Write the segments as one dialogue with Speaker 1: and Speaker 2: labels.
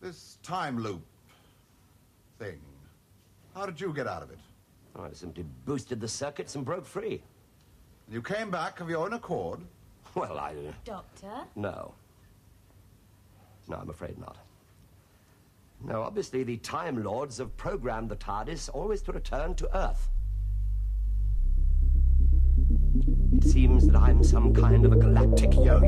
Speaker 1: This time loop thing. How did you get out of it?
Speaker 2: Oh, I simply boosted the circuits and broke free.
Speaker 1: You came back of your own accord?
Speaker 2: Well, I. Uh,
Speaker 3: Doctor?
Speaker 2: no. No, I'm afraid not. No, obviously, the Time Lords have programmed the TARDIS always to return to Earth. It seems that I'm some kind of a galactic yo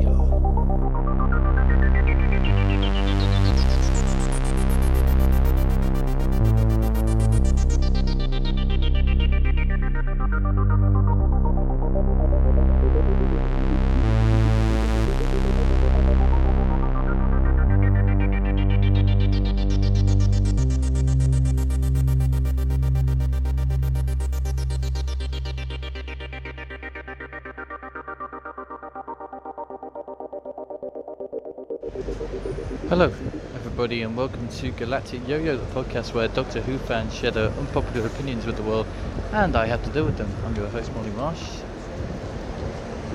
Speaker 4: everybody, and welcome to Galactic Yo-Yo, the podcast where Doctor Who fans share their unpopular opinions with the world, and I have to deal with them. I'm your host, Molly Marsh,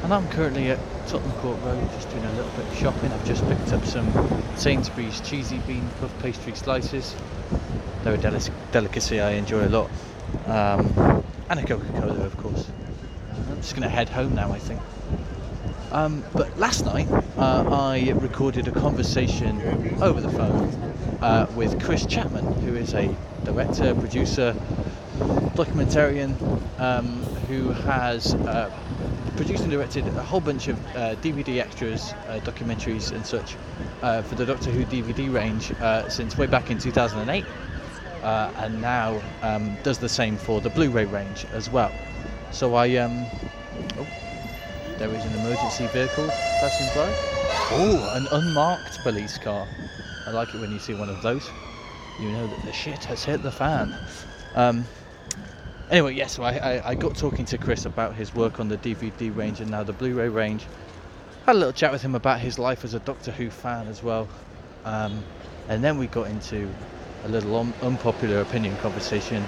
Speaker 4: and I'm currently at Tottenham Court Road, just doing a little bit of shopping. I've just picked up some Sainsbury's cheesy bean puff pastry slices. They're a delic- delicacy I enjoy a lot, um, and a Coca-Cola, of course. I'm just going to head home now, I think. Um, but last night, uh, I recorded a conversation over the phone uh, with Chris Chapman, who is a director, producer, documentarian, um, who has uh, produced and directed a whole bunch of uh, DVD extras, uh, documentaries, and such uh, for the Doctor Who DVD range uh, since way back in 2008, uh, and now um, does the same for the Blu-ray range as well. So I um, there is an emergency vehicle passing by. Oh, an unmarked police car. I like it when you see one of those. You know that the shit has hit the fan. Um, anyway, yes, so I, I, I got talking to Chris about his work on the DVD range and now the Blu-ray range. Had a little chat with him about his life as a Doctor Who fan as well. Um, and then we got into a little un- unpopular opinion conversation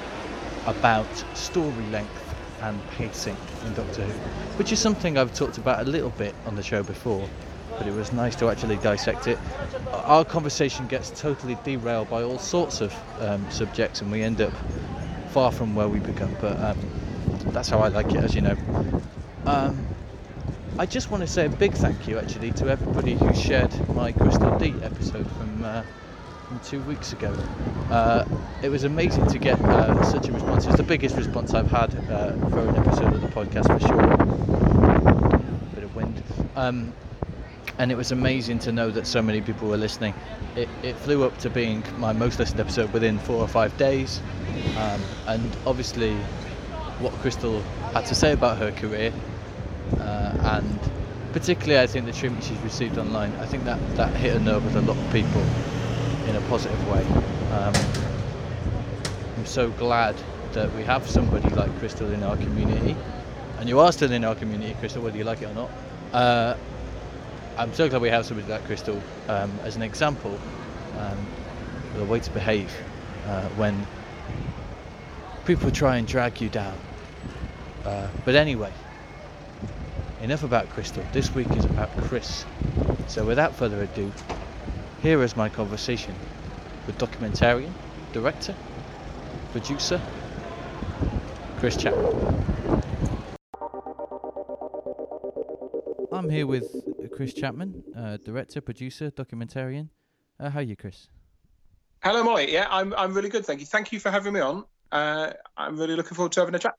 Speaker 4: about story length and pacing in Doctor Who, which is something I've talked about a little bit on the show before, but it was nice to actually dissect it. Our conversation gets totally derailed by all sorts of um, subjects, and we end up far from where we began, but um, that's how I like it, as you know. Um, I just want to say a big thank you actually to everybody who shared my Crystal D episode from, uh, two weeks ago. Uh, it was amazing to get uh, such a response. It's the biggest response I've had uh, for an episode of the podcast for sure. Bit of wind. Um, and it was amazing to know that so many people were listening. It, it flew up to being my most listened episode within four or five days. Um, and obviously, what Crystal had to say about her career uh, and particularly I think the treatment she's received online, I think that, that hit a nerve with a lot of people in a positive way. Um, I'm so glad that we have somebody like Crystal in our community, and you are still in our community, Crystal, whether you like it or not. Uh, I'm so glad we have somebody like Crystal um, as an example, um, of the way to behave uh, when people try and drag you down. Uh, but anyway, enough about Crystal. This week is about Chris. So without further ado, here is my conversation with documentarian, director, producer, Chris Chapman. I'm here with Chris Chapman, uh, director, producer, documentarian. Uh, how are you, Chris?
Speaker 5: Hello, Molly. Yeah, I'm I'm really good, thank you. Thank you for having me on. Uh, I'm really looking forward to having a chat.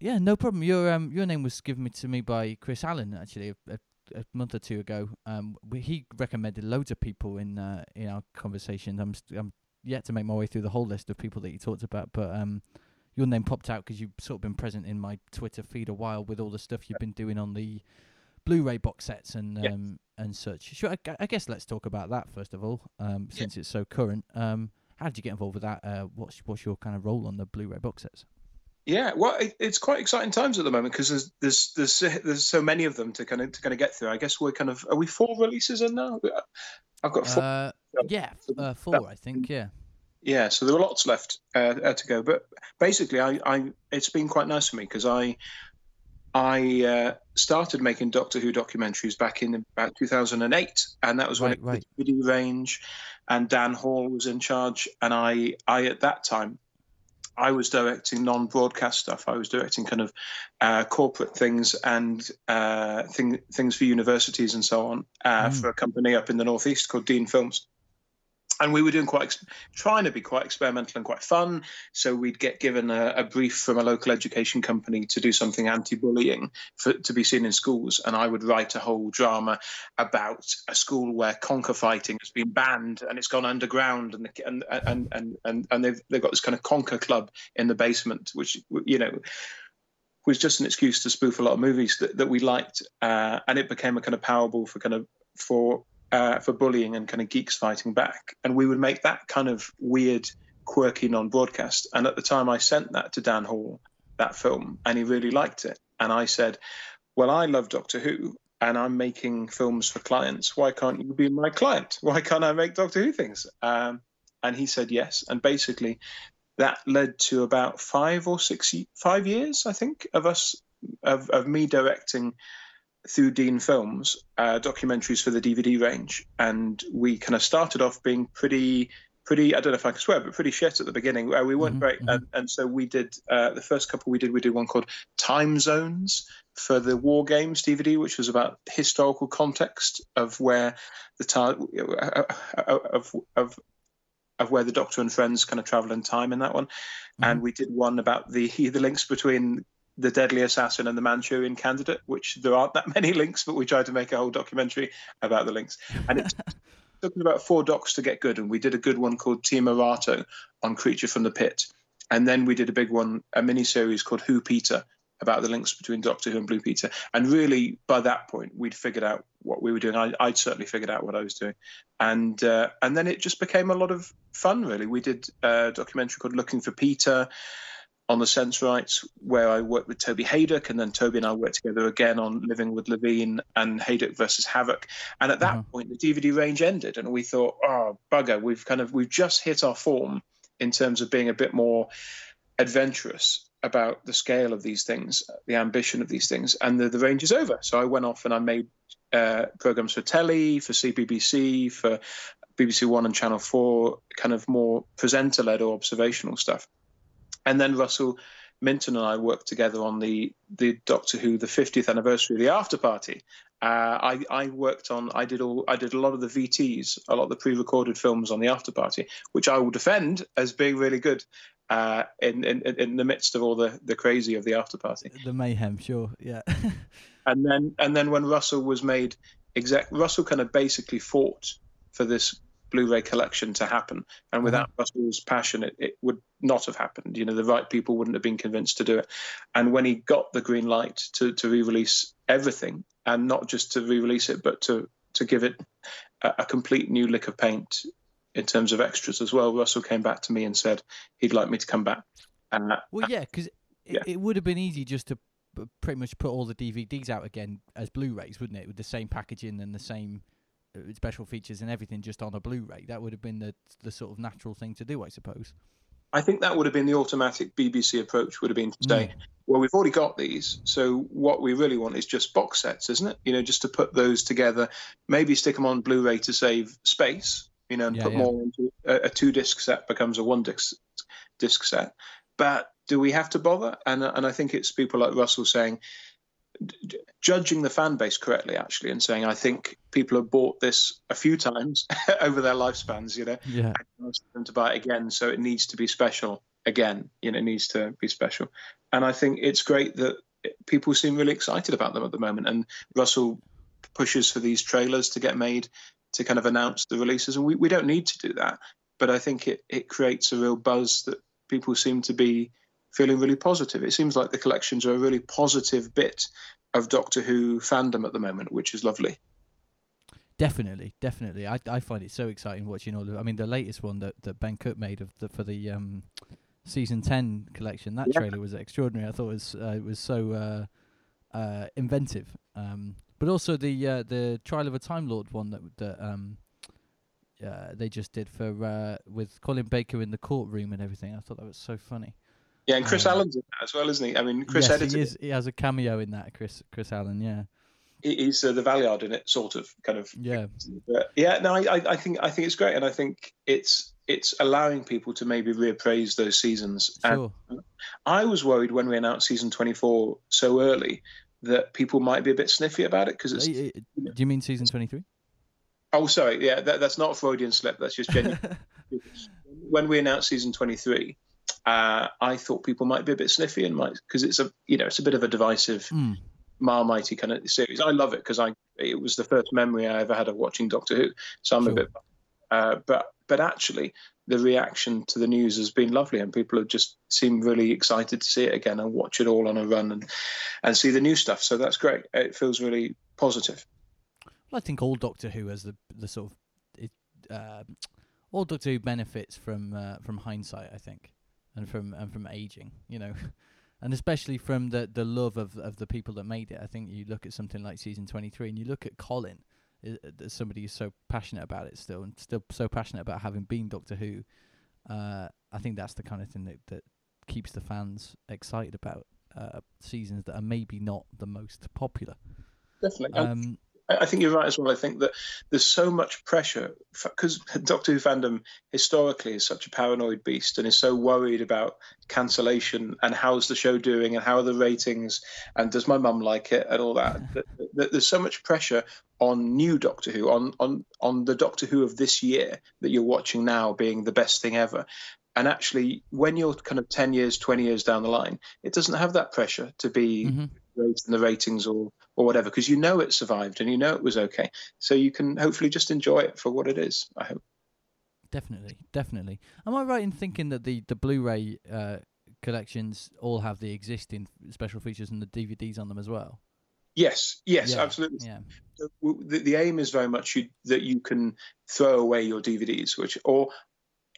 Speaker 4: Yeah, no problem. Your um your name was given to me by Chris Allen actually a, a, a month or two ago. Um, he recommended loads of people in uh, in our conversation. I'm st- I'm yet to make my way through the whole list of people that he talked about, but um, your name popped out because you've sort of been present in my Twitter feed a while with all the stuff you've been doing on the Blu-ray box sets and
Speaker 5: Yeah.
Speaker 4: um and such. Sure, I, gu- I guess let's talk about that first of all, um, since it's so current. Um, how did you get involved with that? Uh, what's what's your kind of role on the Blu-ray box sets?
Speaker 5: Yeah, well, it, it's quite exciting times at the moment because there's there's there's so- there's so many of them to kind of to kind of get through. I guess we're kind of are we four releases in now? I've got four.
Speaker 4: Uh, yeah, uh, four, I think. Yeah.
Speaker 5: yeah, so there are lots left uh, uh, to go. But basically, I, I it's been quite nice for me because I I uh, started making Doctor Who documentaries back in about 2008, and that was when
Speaker 4: Right,
Speaker 5: it
Speaker 4: right.
Speaker 5: was DVD range, and Dan Hall was in charge. And I, I at that time, I was directing non-broadcast stuff. I was directing kind of uh, corporate things and uh, thing, things for universities and so on uh,
Speaker 4: Mm.
Speaker 5: for a company up in the northeast called Dean Films. And we were doing quite, trying to be quite experimental and quite fun. So we'd get given a, a brief from a local education company to do something anti-bullying for, to be seen in schools, and I would write a whole drama about a school where conker fighting has been banned and it's gone underground, and the, and, and and and and they've they've got this kind of conker club in the basement, which you know was just an excuse to spoof a lot of movies that, that we liked, uh, and it became a kind of powerball for kind of for uh, for bullying and kind of geeks fighting back, and we would make that kind of weird, quirky non-broadcast. And at the time, I sent that to Dan Hall, that film, and he really liked it. And I said, "Well, I love Doctor Who." And I'm making films for clients. Why can't you be my client? Why can't I make Doctor Who things? Um, and he said yes. And basically, that led to about five or six, five years, I think, of us, of, of me directing through Dean Films uh, documentaries for the DVD range, and we kind of started off being pretty, pretty. I don't know if I can swear, but pretty shit at the beginning. Uh, we weren't
Speaker 4: Mhm,
Speaker 5: very,
Speaker 4: mhm.
Speaker 5: and, and so we did uh, the first couple we did. We did one called Time Zones for the War Games DVD, which was about historical context of where the time of of of where the Doctor and friends kind of travel in time in that one, and we did one about the the links between the deadly assassin and the Manchurian candidate, which there aren't that many links, but we tried to make a whole documentary about the links. And it took about four docs to get good, and we did a good one called Team Erato on Creature from the Pit, and then we did a big one, a mini series called Who Peter about the links between Doctor Who and Blue Peter. And really, by that point, we'd figured out what we were doing. I, I'd certainly figured out what I was doing, and uh, and then it just became a lot of fun. Really, we did a documentary called Looking for Peter on the Sensorites, where I worked with Toby Hadoke, and then Toby and I worked together again on Living with Levene and Hadoke versus Havoc. And at that
Speaker 4: Uh-huh.
Speaker 5: point, the DVD range ended, and we thought, oh bugger, we've kind of we've just hit our form in terms of being a bit more adventurous about the scale of these things, the ambition of these things, and the, the range is over. So I went off and I made uh, programs for telly, for CBBC, for BBC One and Channel Four, kind of more presenter-led or observational stuff. And then Russell Minton and I worked together on the the Doctor Who the 50th anniversary of the After Party. Uh, I, I worked on I did all I did a lot of the VTs, a lot of the pre-recorded films on the After Party, which I will defend as being really good uh, in, in in the midst of all the the crazy of the After Party.
Speaker 4: The mayhem, sure, yeah.
Speaker 5: And then and then when Russell was made exec, Russell kind of basically fought for this Blu-ray collection to happen, and without mm-hmm. Russell's passion, it, it would not have happened. You know, the right people wouldn't have been convinced to do it. And when he got the green light to to re-release everything, and not just to re-release it, but to to give it a, a complete new lick of paint in terms of extras as well, Russell came back to me and said he'd like me to come back. And that,
Speaker 4: Well, yeah, because
Speaker 5: Yeah.
Speaker 4: it, it would have been easy just to pretty much put all the DVDs out again as Blu-rays, wouldn't it? With the same packaging and the same Uh, special features and everything, just on a Blu-ray. That would have been the the sort of natural thing to do, I suppose.
Speaker 5: I think that would have been the automatic BBC approach. Would have been to say, mm. well, we've already got these, so what we really want is just box sets, isn't it? You know, just to put those together, maybe stick them on Blu-ray to save space, you know, and
Speaker 4: Yeah,
Speaker 5: put
Speaker 4: yeah.
Speaker 5: more into a, a two-disc set becomes a one-disc disc set. But do we have to bother? And and I think it's people like Russell saying, d- judging the fan base correctly, actually, and saying, I think people have bought this a few times over their lifespans, you know
Speaker 4: Yeah,
Speaker 5: them to buy it again, so it needs to be special again. You know, it needs to be special. And I think it's great that people seem really excited about them at the moment. And Russell pushes for these trailers to get made to kind of announce the releases, and we, we don't need to do that. But I think it it creates a real buzz that people seem to be feeling really positive. It seems like the collections are a really positive bit of Doctor Who fandom at the moment, which is lovely.
Speaker 4: definitely, definitely. I I find it so exciting watching all of. I mean, the latest one that that Ben Cook made of the for the um season ten collection. That
Speaker 5: Yeah.
Speaker 4: trailer was extraordinary. I thought it was uh, it was so uh, uh, inventive. Um, but also the uh, the Trial of a Time Lord one that that um uh, they just did for uh, with Colin Baker in the courtroom and everything. I thought that was so funny.
Speaker 5: Yeah, and Chris
Speaker 4: Um,
Speaker 5: Allen's in that as well, isn't he? I mean, Chris
Speaker 4: yes, he is. He has a cameo in that. Chris Chris Allen. Yeah.
Speaker 5: He's uh, the Valeyard in it, sort of, kind of.
Speaker 4: Yeah.
Speaker 5: But yeah, no, I, I- think I think it's great, and I think it's it's allowing people to maybe reappraise those seasons. And
Speaker 4: Sure.
Speaker 5: I was worried when we announced season 24 so early that people might be a bit sniffy about it because it's.
Speaker 4: Do you mean season twenty three?
Speaker 5: Oh, sorry, yeah, that, that's not a Freudian slip. That's just genuine. when we announced season 23, uh, I thought people might be a bit sniffy and might because it's a you know it's a bit of a divisive,
Speaker 4: Mm.
Speaker 5: marmitey kind of series. I love it because I it was the first memory I ever had of watching Doctor Who, so I'm
Speaker 4: Sure.
Speaker 5: a bit. Uh, but but actually, the reaction to the news has been lovely, and people have just seemed really excited to see it again and watch it all on a run and and see the new stuff. So that's great. It feels really positive.
Speaker 4: Well, I think all Doctor Who has the the sort of it, uh, all Doctor Who benefits from uh, from hindsight, I think, and from and from aging, you know, and especially from the the love of of the people that made it. I think you look at something like season twenty three, and you look at Colin, uh, somebody who's so passionate about it still, and still so passionate about having been Doctor Who. Uh, I think that's the kind of thing that that keeps the fans excited about uh, seasons that are maybe not the most popular.
Speaker 5: Definitely.
Speaker 4: Um,
Speaker 5: I think you're right as well. I think that there's so much pressure because Doctor Who fandom historically is such a paranoid beast and is so worried about cancellation and how's the show doing and how are the ratings and does my mum like it and all that. that there's so much pressure on new Doctor Who, on on on the Doctor Who of this year that you're watching now being the best thing ever. And actually, when you're kind of 10 years, 20 years down the line, it doesn't have that pressure to be
Speaker 4: mhm.
Speaker 5: raised in the ratings or or whatever because you know it survived and you know it was okay so you can hopefully just enjoy it for what it is i hope
Speaker 4: Definitely, definitely. Am I right in thinking that the the Blu-ray uh, collections all have the existing special features and the DVDs on them as well?
Speaker 5: yes yes
Speaker 4: Yeah,
Speaker 5: absolutely
Speaker 4: Yeah.
Speaker 5: The, the aim is very much you, that you can throw away your dvds which or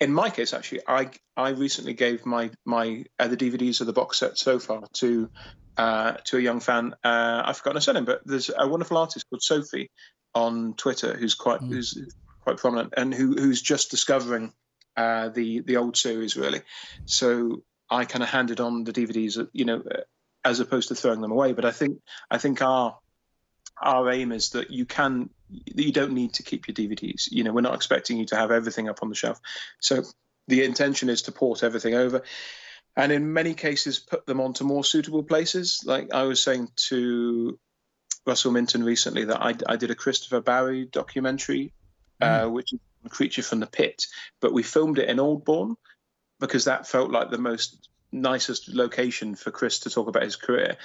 Speaker 5: in my case actually i i recently gave my my uh, the dvds of the box set so far to uh to a young fan uh i've forgotten her surname but there's a wonderful artist called sophie on twitter who's quite
Speaker 4: Mm.
Speaker 5: who's quite prominent and who who's just discovering uh the the old series really so i kind of handed on the dvds uh, you know uh, as opposed to throwing them away but i think i think our our aim is that you can that you don't need to keep your DVDs. You know, we're not expecting you to have everything up on the shelf. So the intention is to port everything over, and in many cases put them onto more suitable places. Like I was saying to Russell Minton recently that I, I did a Christopher Barry documentary, uh, which is Creature from the Pit, but we filmed it in Aldbourne because that felt like the most nicest location for Chris to talk about his career.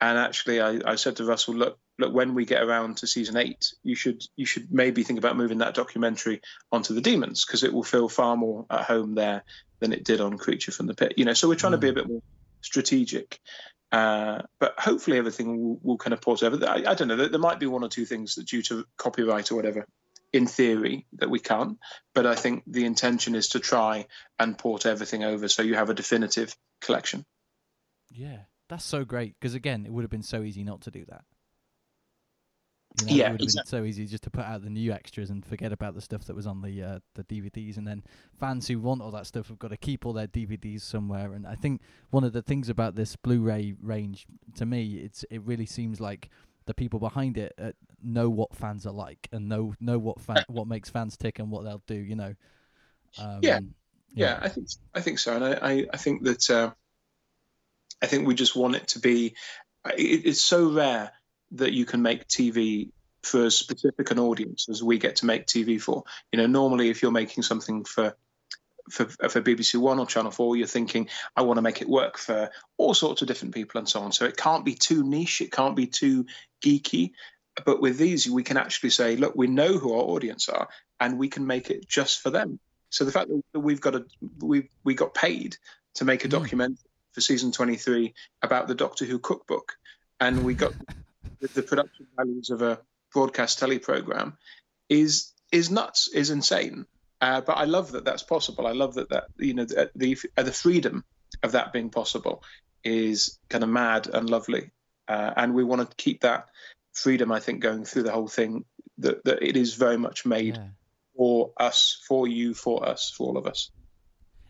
Speaker 5: And actually, I, I said to Russell, look, look, when we get around to season eight, you should you should maybe think about moving that documentary onto the Demons because it will feel far more at home there than it did on Creature from the Pit. You know, so we're trying to be a bit more strategic. Uh, but hopefully everything will, will kind of port over. I, I don't know. There, there might be one or two things that due to copyright or whatever, in theory, that we can't. But I think the intention is to try and port everything over so you have a definitive collection.
Speaker 4: Yeah, that's so great because again, it would have been so easy not to do that. You know,
Speaker 5: Yeah,
Speaker 4: it would have
Speaker 5: exactly.
Speaker 4: been so easy just to put out the new extras and forget about the stuff that was on the uh, the DVDs, and then fans who want all that stuff have got to keep all their DVDs somewhere. And I think one of the things about this Blu-ray range, to me, it's it really seems like the people behind it uh, know what fans are like and know know what fan, what makes fans tick and what they'll do. You know. Um,
Speaker 5: Yeah. Yeah, I think I think so, and I I, I think that uh, I think we just want it to be. It, it's so rare that you can make TV for as specific an audience as we get to make TV for. You know, normally if you're making something for for, for BBC One or Channel Four, you're thinking, I want to make it work for all sorts of different people and so on. So it can't be too niche, it can't be too geeky. But with these, we can actually say, look, we know who our audience are, and we can make it just for them. So the fact that we've got a we we got paid to make a
Speaker 4: Mm.
Speaker 5: document for season 23 about the Doctor Who cookbook, and we got the, the production values of a broadcast telly program is is nuts, is insane. Uh, but I love that that's possible. I love that that you know the the, uh, the freedom of that being possible is kind of mad and lovely, uh, and we want to keep that freedom. I think going through the whole thing that that it is very much made
Speaker 4: yeah.
Speaker 5: for us, for you, for us, for all of us.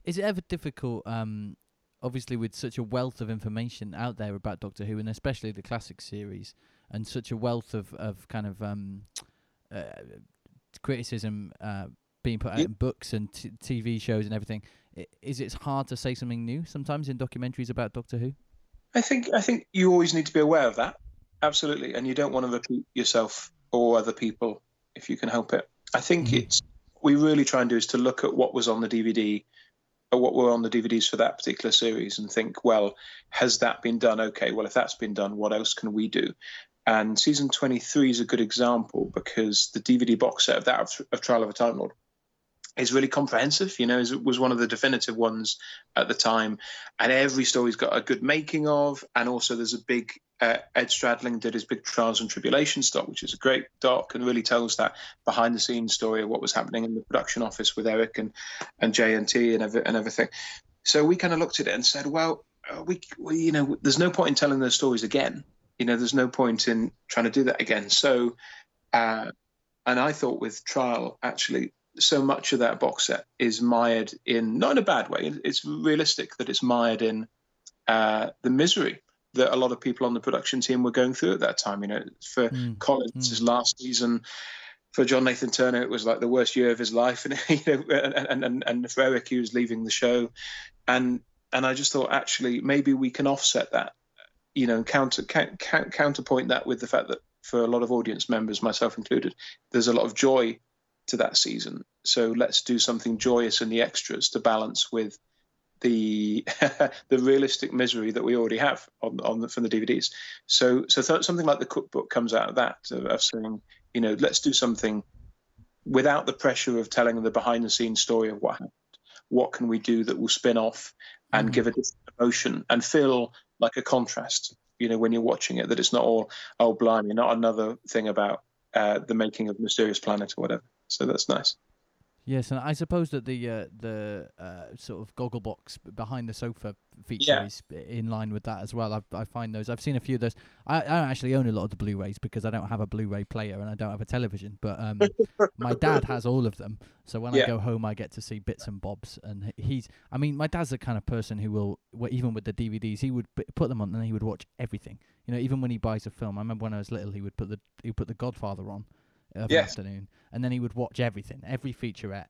Speaker 4: Is it ever difficult um, obviously with such a wealth of information out there about Doctor Who, and especially the classic series, and such a wealth of of kind of um, uh, criticism uh, being put out
Speaker 5: Yeah.
Speaker 4: in books and t- TV shows and everything. i- Is it hard to say something new sometimes in documentaries about Doctor Who?
Speaker 5: I think I think you always need to be aware of that. Absolutely, and you don't want to repeat yourself or other people if you can help it. I think
Speaker 4: Mhm.
Speaker 5: it's we really try and do is to look at what was on the DVD or what were on the DVDs for that particular series and think, well, has that been done? Okay, well, if that's been done, what else can we do? And season 23 is a good example because the DVD box set of that of, of Trial of a Time Lord is really comprehensive. You know, it was one of the definitive ones at the time, and every story's got a good making of, and also there's a big uh, Ed Stradling did his big Trials and Tribulations doc, which is a great doc and really tells that behind the scenes story of what was happening in the production office with Eric and and J and T and every, and everything. So we kind of looked at it and said, well, uh, we, we you know, there's no point in telling those stories again. You know, there's no point in trying to do that again. So, uh, and I thought with Trial actually so much of that box set is mired in not in a bad way. It's realistic that it's mired in uh, the misery that a lot of people on the production team were going through at that time. You know, for
Speaker 4: Mm,
Speaker 5: Colin's,
Speaker 4: mm.
Speaker 5: his last season. For John Nathan Turner, it was like the worst year of his life, and you know, and and and for Eric, he was leaving the show, and and I just thought actually maybe we can offset that, you know, and counter count, count, counterpoint that with the fact that for a lot of audience members, myself included, there's a lot of joy to that season. So let's do something joyous in the extras to balance with the the realistic misery that we already have on, on the, from the DVDs. So so th- something like the cookbook comes out of that of, of saying, you know, let's do something without the pressure of telling the behind the scenes story of what happened. What can we do that will spin off and
Speaker 4: Mhm.
Speaker 5: give a different emotion and feel like a contrast? You know, when you're watching it, that it's not all oh blimey, not another thing about uh, the making of Mysterious Planet or whatever. So that's nice.
Speaker 4: Yes, and I suppose that the uh, the uh, sort of goggle box behind the sofa feature
Speaker 5: Yeah.
Speaker 4: is b- in line with that as well. I I find those. I've seen a few of those. I, I don't actually own a lot of the Blu-rays because I don't have a Blu-ray player and I don't have a television. But um, my dad has all of them. So when I go home, I get to see bits and bobs. And he's. I mean, my dad's the kind of person who will, even with the DVDs, he would put them on and he would watch everything. You know, even when he buys a film. I remember when I was little, he would put the he would put the Godfather on of an afternoon, and then he would watch everything, every featurette.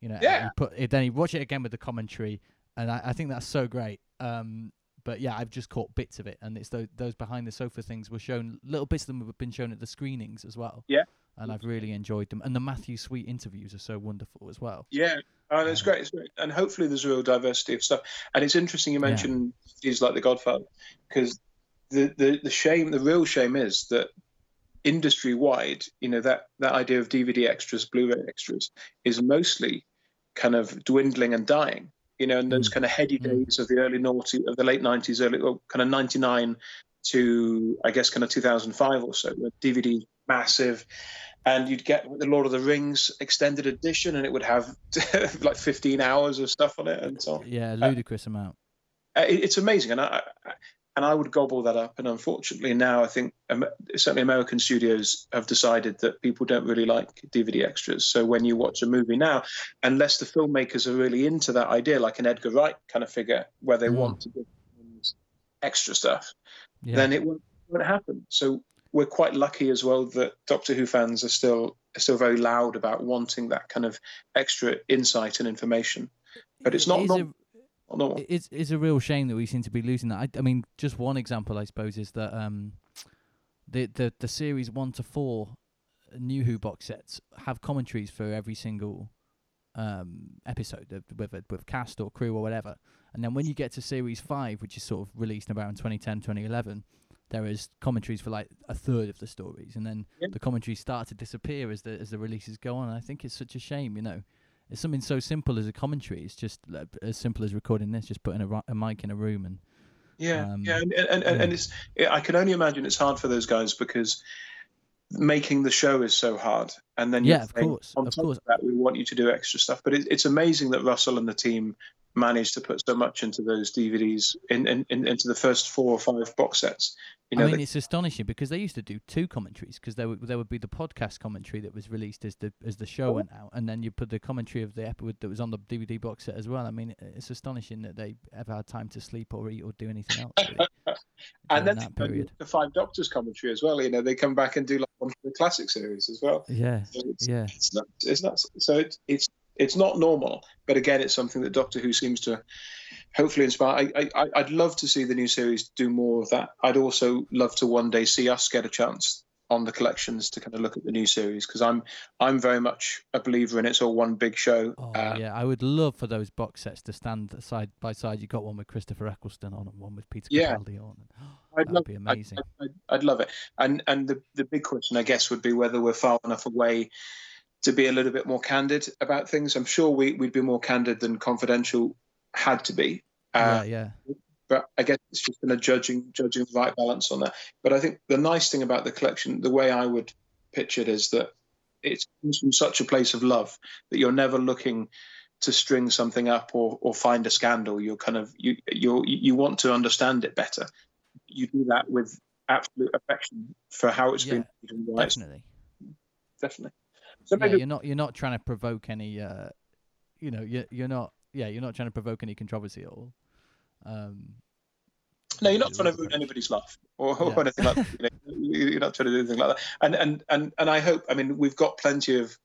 Speaker 4: You know,
Speaker 5: Yeah.
Speaker 4: he put it, then he'd watch it again with the commentary, and I, I think that's so great. Um, but yeah, I've just caught bits of it, and it's those, those behind the sofa things were shown. Little bits of them have been shown at the screenings as well.
Speaker 5: Yeah.
Speaker 4: and I've really enjoyed them. And the Matthew Sweet interviews are so wonderful as well.
Speaker 5: Yeah, and it's great. It's great. And hopefully there's a real diversity of stuff. And it's interesting you
Speaker 4: Yeah.
Speaker 5: mentioned these like The Godfather, because the, the the shame, the real shame is that industry wide, you know, that that idea of DVD extras, Blu-ray extras, is mostly kind of dwindling and dying. You know, and those kind of heady
Speaker 4: Mm.
Speaker 5: days of the early naughty of the late nineties, early well, kind of ninety nine to I guess kind of two thousand five or so, where DVD massive and you'd get the Lord of the Rings extended edition, and it would have like 15 hours of stuff on it, and so on.
Speaker 4: Yeah, ludicrous amount.
Speaker 5: Uh, it- it's amazing, and I- and I would gobble that up. And unfortunately, now I think um, certainly American studios have decided that people don't really like DVD extras. So when you watch a movie now, unless the filmmakers are really into that idea, like an Edgar Wright kind of figure, where they
Speaker 4: Mm.
Speaker 5: want to give extra stuff,
Speaker 4: Yeah.
Speaker 5: then it won't, won't happen. So we're quite lucky as well that Doctor Who fans are still are still very loud about wanting that kind of extra insight and information. But it's not
Speaker 4: is
Speaker 5: not
Speaker 4: It's it's a real shame that we seem to be losing that. I, I mean, just one example, I suppose, is that um, the the the series one to four New Who box sets have commentaries for every single um episode, of- whether with cast or crew or whatever. And then when you get to series five, which is sort of released around 2010, 2011, there is commentaries for like a third of the stories, and then
Speaker 5: Yeah.
Speaker 4: the commentaries start to disappear as the as the releases go on. And I think it's such a shame, you know. It's something so simple as a commentary. It's just like, as simple as recording this, just putting a, ri- a mic in a room and
Speaker 5: Yeah,
Speaker 4: Um,
Speaker 5: yeah, and and, and, and it's I can only imagine it's hard for those guys because making the show is so hard, and then
Speaker 4: Yeah, of
Speaker 5: saying,
Speaker 4: course,
Speaker 5: on
Speaker 4: of
Speaker 5: top
Speaker 4: course.
Speaker 5: of that we want you to do extra stuff. But it, it's amazing that Russell and the team managed to put so much into those DVDs, in, in, in into the first four or five box sets. You know,
Speaker 4: I mean,
Speaker 5: the-
Speaker 4: it's astonishing because they used to do two commentaries because there would there would be the podcast commentary that was released as the as the show went out, and then you put the commentary of the episode that was on the DVD box set as well. I mean, it's astonishing that they ever had time to sleep or eat or do anything else. Really,
Speaker 5: and then
Speaker 4: that
Speaker 5: the-
Speaker 4: period.
Speaker 5: the Five Doctors commentary as well. You know, they come back and do like one for the classic series as well.
Speaker 4: Yeah,
Speaker 5: So it's,
Speaker 4: yeah.
Speaker 5: it's nuts. It's nuts. So it's it's it's not normal, but again, it's something that Doctor Who seems to hopefully inspire. I, I I'd love to see the new series do more of that. I'd also love to one day see us get a chance on the collections to kind of look at the new series because I'm I'm very much a believer in it's all one big show.
Speaker 4: Oh
Speaker 5: Uh,
Speaker 4: yeah, I would love for those box sets to stand side by side. You got one with Christopher Eccleston on and one with Peter
Speaker 5: Yeah.
Speaker 4: Capaldi on.
Speaker 5: I'd
Speaker 4: That'd
Speaker 5: love
Speaker 4: be
Speaker 5: I'd-
Speaker 4: amazing.
Speaker 5: I'd, I'd love it. And and the the big question, I guess, would be whether we're far enough away to be a little bit more candid about things. I'm sure we, we'd be more candid than Confidential had to be. Uh,
Speaker 4: yeah, yeah.
Speaker 5: but I guess it's just kind of judging judging the right balance on that. But I think the nice thing about the collection, the way I would pitch it, is that it comes from such a place of love that you're never looking to string something up or, or find a scandal. You're kind of you you you want to understand it better. You do that with absolute affection for how it's been
Speaker 4: Yeah,
Speaker 5: made and why it's
Speaker 4: Definitely.
Speaker 5: definitely. So
Speaker 4: yeah, you're not you're not trying to provoke any uh you know you're you're not yeah you're not trying to provoke any controversy at all um
Speaker 5: No, you're not trying to ruin anybody's life or, or
Speaker 4: Yeah.
Speaker 5: anything like that. You know, you're not trying to do anything like that. And and and and I hope. I mean, we've got plenty of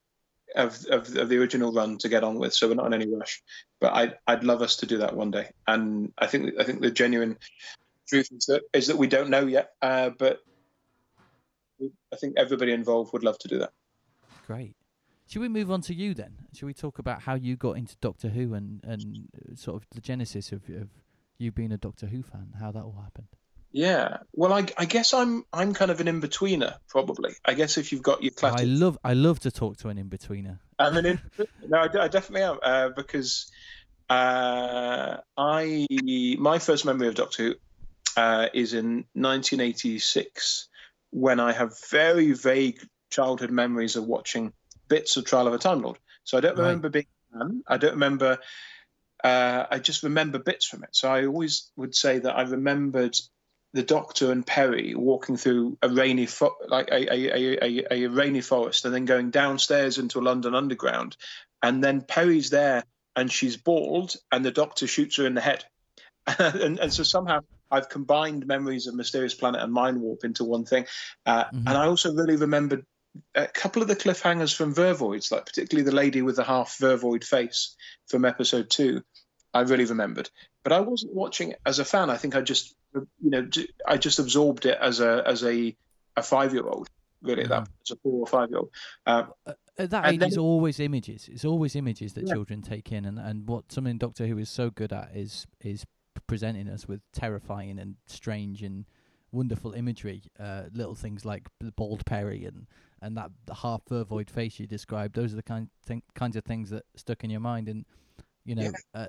Speaker 5: of of, of the original run to get on with, so we're not in any rush. But I'd I'd love us to do that one day. And I think I think the genuine truth is that is that we don't know yet. Uh, but I think everybody involved would love to do that.
Speaker 4: Great. Should we move on to you then? Should we talk about how you got into doctor who and and uh, sort of the genesis of of you being a doctor who fan how that all happened?
Speaker 5: Yeah. Well, I, I guess I'm I'm kind of an in betweener, probably. I guess if you've got your
Speaker 4: I love I love to talk to an in betweener
Speaker 5: I'm an in- no, I definitely am uh, because uh, I my first memory of Doctor Who uh, is in 1986 when I have very vague childhood memories of watching bits of Trial of a Time Lord. So I don't
Speaker 4: Right.
Speaker 5: remember being. I don't remember. Uh, I just remember bits from it. So I always would say that I remembered the Doctor and Peri walking through a rainy, fo- like a, a, a, a, a rainy forest, and then going downstairs into a London underground, and then Peri's there and she's bald, and the Doctor shoots her in the head, and, and so somehow I've combined memories of Mysterious Planet and Mind Warp into one thing, uh,
Speaker 4: Mhm.
Speaker 5: and I also really remembered a couple of the cliffhangers from Vervoids, like particularly the lady with the half Vervoid face from episode two. I really remembered, but I wasn't watching it as a fan. I think I just, you know, I just absorbed it as a as a a five year old, really, at that
Speaker 4: Mhm.
Speaker 5: as a four or five year old. Uh,
Speaker 4: at that age,
Speaker 5: then-
Speaker 4: it's always images. It's always images that
Speaker 5: Yeah.
Speaker 4: children take in, and, and what something Doctor Who is so good at is is presenting us with terrifying and strange and wonderful imagery. Uh, little things like the bald Peri and and that half vervoid face you described. Those are the kind thing, kinds of things that stuck in your mind, and you know.
Speaker 5: Yeah.
Speaker 4: Uh,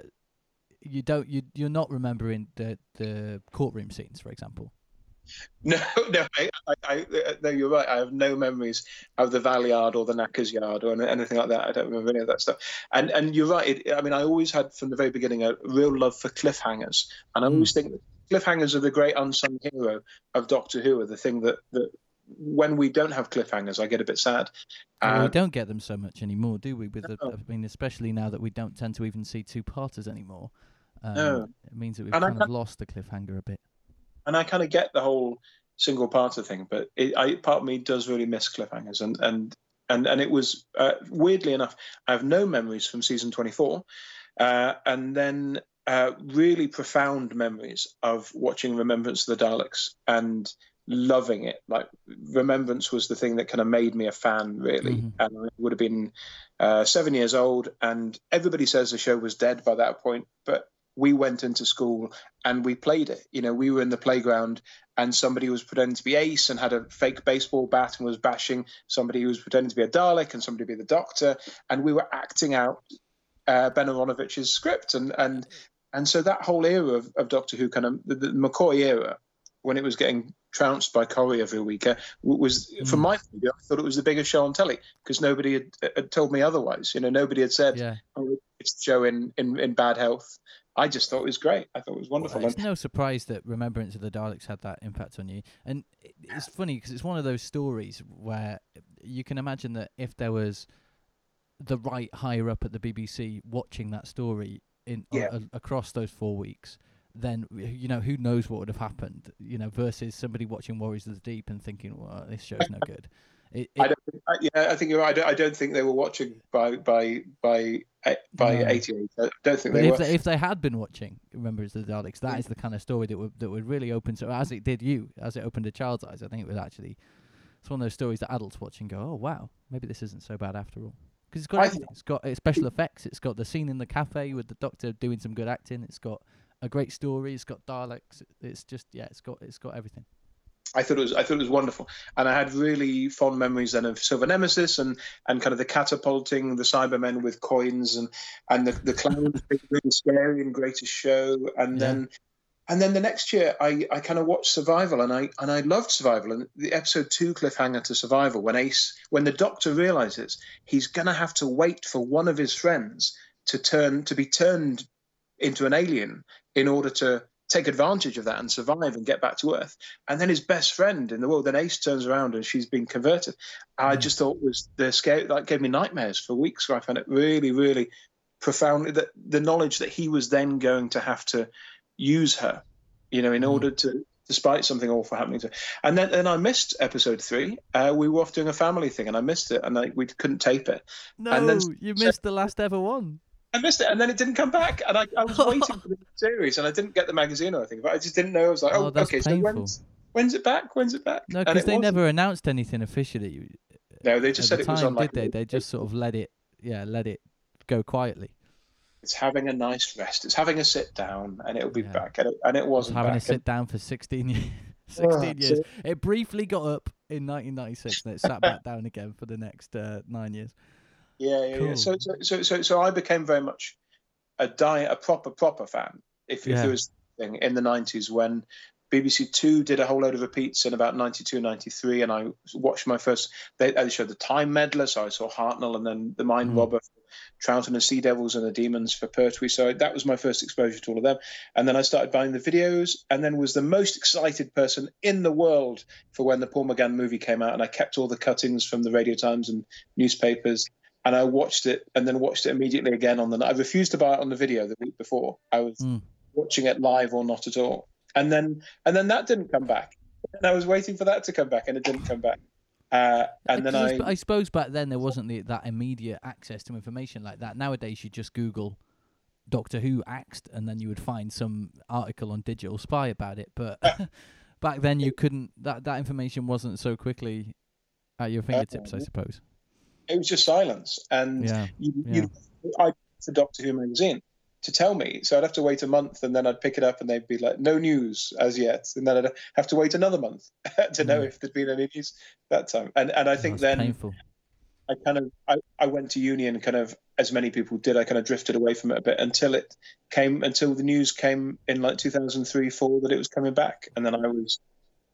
Speaker 4: you don't you you're not remembering the the courtroom scenes, for example.
Speaker 5: No, no, I, I, I, no, you're right. I have no memories of the Valeyard or the Knackers Yard or anything like that. I don't remember any of that stuff. And and you're right. It, I mean, I always had from the very beginning a real love for cliffhangers, and I
Speaker 4: Mm.
Speaker 5: always think cliffhangers are the great unsung hero of Doctor Who. Are the thing that that when we don't have cliffhangers, I get a bit sad.
Speaker 4: Well, we don't get them so much anymore, do we? With the,
Speaker 5: No.
Speaker 4: I mean, especially now that we don't tend to even see two-parters anymore. Um,
Speaker 5: No.
Speaker 4: It means that we've
Speaker 5: And
Speaker 4: kind of lost the cliffhanger a bit.
Speaker 5: and I kind of get the whole single parter thing, but it, I, part of me does really miss cliffhangers, and and and and it was uh, weirdly enough, I have no memories from season twenty four, uh, and then uh, really profound memories of watching Remembrance of the Daleks and loving it. Like Remembrance was the thing that kind of made me a fan, really,
Speaker 4: Mhm.
Speaker 5: and I would have been uh, seven years old, and everybody says the show was dead by that point, but we went into school and we played it. You know, we were in the playground and somebody was pretending to be Ace and had a fake baseball bat and was bashing somebody who was pretending to be a Dalek and somebody to be the Doctor, and we were acting out uh, Ben Aaronovitch's script, and and and so that whole era of, of Doctor Who, kind of the, the McCoy era, when it was getting trounced by Corrie every week, uh, was from
Speaker 4: Mm.
Speaker 5: my point of view, I thought it was the biggest show on telly because nobody had, had told me otherwise. You know, nobody had said,
Speaker 4: Yeah.
Speaker 5: oh, it's show in, in in bad health. I just thought it was great. I thought it was wonderful.
Speaker 4: Well, it's no surprise that Remembrance of the Daleks had that impact on you. And it's funny because it's one of those stories where you can imagine that if there was the right higher up at the BBC watching that story in
Speaker 5: Yeah.
Speaker 4: a, across those four weeks, then you know who knows what would have happened. You know, versus somebody watching Warriors of the Deep and thinking, "Well, this show's no good." It,
Speaker 5: I don't. think- I, yeah, I think you're right. I don't, I don't think they were watching by by by by
Speaker 4: No.
Speaker 5: '88. I don't think
Speaker 4: But
Speaker 5: they
Speaker 4: if
Speaker 5: were.
Speaker 4: they, if they had been watching Remembrance of the Daleks, that is the kind of story that would that would really open. So as it did you, as it opened a child's eyes, I think it was actually. It's one of those stories that adults watch and go, "Oh wow, maybe this isn't so bad after all." Because it's got everything. It's got special effects. It's got the scene in the cafe with the doctor doing some good acting. It's got a great story. It's got Daleks. It's just yeah, it's got it's got everything.
Speaker 5: I thought it was I thought it was wonderful, and I had really fond memories then of Silver Nemesis and and kind of the catapulting the Cybermen with coins and and the the clowns being really scary and greatest show, and
Speaker 4: Yeah.
Speaker 5: then and then the next year I I kind of watched Survival and I and I loved Survival and the episode two cliffhanger to Survival when Ace when the Doctor realizes he's gonna have to wait for one of his friends to turn to be turned into an alien in order to take advantage of that and survive and get back to Earth. And then his best friend in the world, then Ace turns around and she's been converted. I
Speaker 4: Mm.
Speaker 5: just thought was the scare that gave me nightmares for weeks. Where I found it really, really profoundly that the knowledge that he was then going to have to use her, you know, in
Speaker 4: Mm.
Speaker 5: order to despite something awful happening to her. And then and I missed episode three. Uh, we were off doing a family thing and I missed it and I, we couldn't tape it.
Speaker 4: No,
Speaker 5: And then-
Speaker 4: you missed the last ever one.
Speaker 5: I missed it, and then it didn't come back, and I, I was waiting for the series, and I didn't get the magazine or anything, but I just didn't know. I was like,
Speaker 4: Oh,
Speaker 5: oh, okay, so when's when's it back? When's it back?
Speaker 4: No, because they
Speaker 5: wasn't.
Speaker 4: never announced anything officially.
Speaker 5: No, they just said
Speaker 4: the
Speaker 5: it was on like.
Speaker 4: did they? They just sort of let it, yeah, let it go quietly.
Speaker 5: It's having a nice rest. It's having a sit down, and it'll be
Speaker 4: Yeah.
Speaker 5: back, and it, and it
Speaker 4: was
Speaker 5: wasn't
Speaker 4: having
Speaker 5: back.
Speaker 4: to sit down for 16 years. 16
Speaker 5: Ah,
Speaker 4: years.
Speaker 5: so-
Speaker 4: It briefly got up in 1996 and it sat back down again for the next uh, nine years.
Speaker 5: Yeah, yeah, yeah.
Speaker 4: Cool.
Speaker 5: So, so, so, so, so I became very much a diet, a proper, proper fan. If, if there was thing in the '90s when BBC Two did a whole load of repeats in about '92, '93, and I watched my first. They, they showed the Time Meddler, so I saw Hartnell, and then the Mind
Speaker 4: Mm.
Speaker 5: Robber, Troughton and the Sea Devils, and the Demons for Pertwee. So that was my first exposure to all of them. And then I started buying the videos, and then was the most excited person in the world for when the Paul McGann movie came out, and I kept all the cuttings from the Radio Times and newspapers and I watched it and then watched it immediately again on the. I refused to buy it on the video the week before. I was
Speaker 4: Mm.
Speaker 5: watching it live or not at all, and then and then that didn't come back. And I was waiting for that to come back, and it didn't come back. Uh, and then I,
Speaker 4: I suppose back then there wasn't the, that immediate access to information like that. Nowadays you just Google Doctor Who axed and then you would find some article on Digital Spy about it. But back then you couldn't. That that information wasn't so quickly at your fingertips. I suppose.
Speaker 5: It was just silence, and
Speaker 4: Yeah.
Speaker 5: you,
Speaker 4: yeah.
Speaker 5: you, I for Doctor Who magazine to tell me. So I'd have to wait a month, and then I'd pick it up, and they'd be like, "No news as yet," and then I'd have to wait another month to know
Speaker 4: Mm.
Speaker 5: if there'd been any news that time. And and I think then.
Speaker 4: painful.
Speaker 5: I kind of I, I went to uni and kind of as many people did I kind of drifted away from it a bit until it came until the news came in like 2003 4 that it was coming back and then I was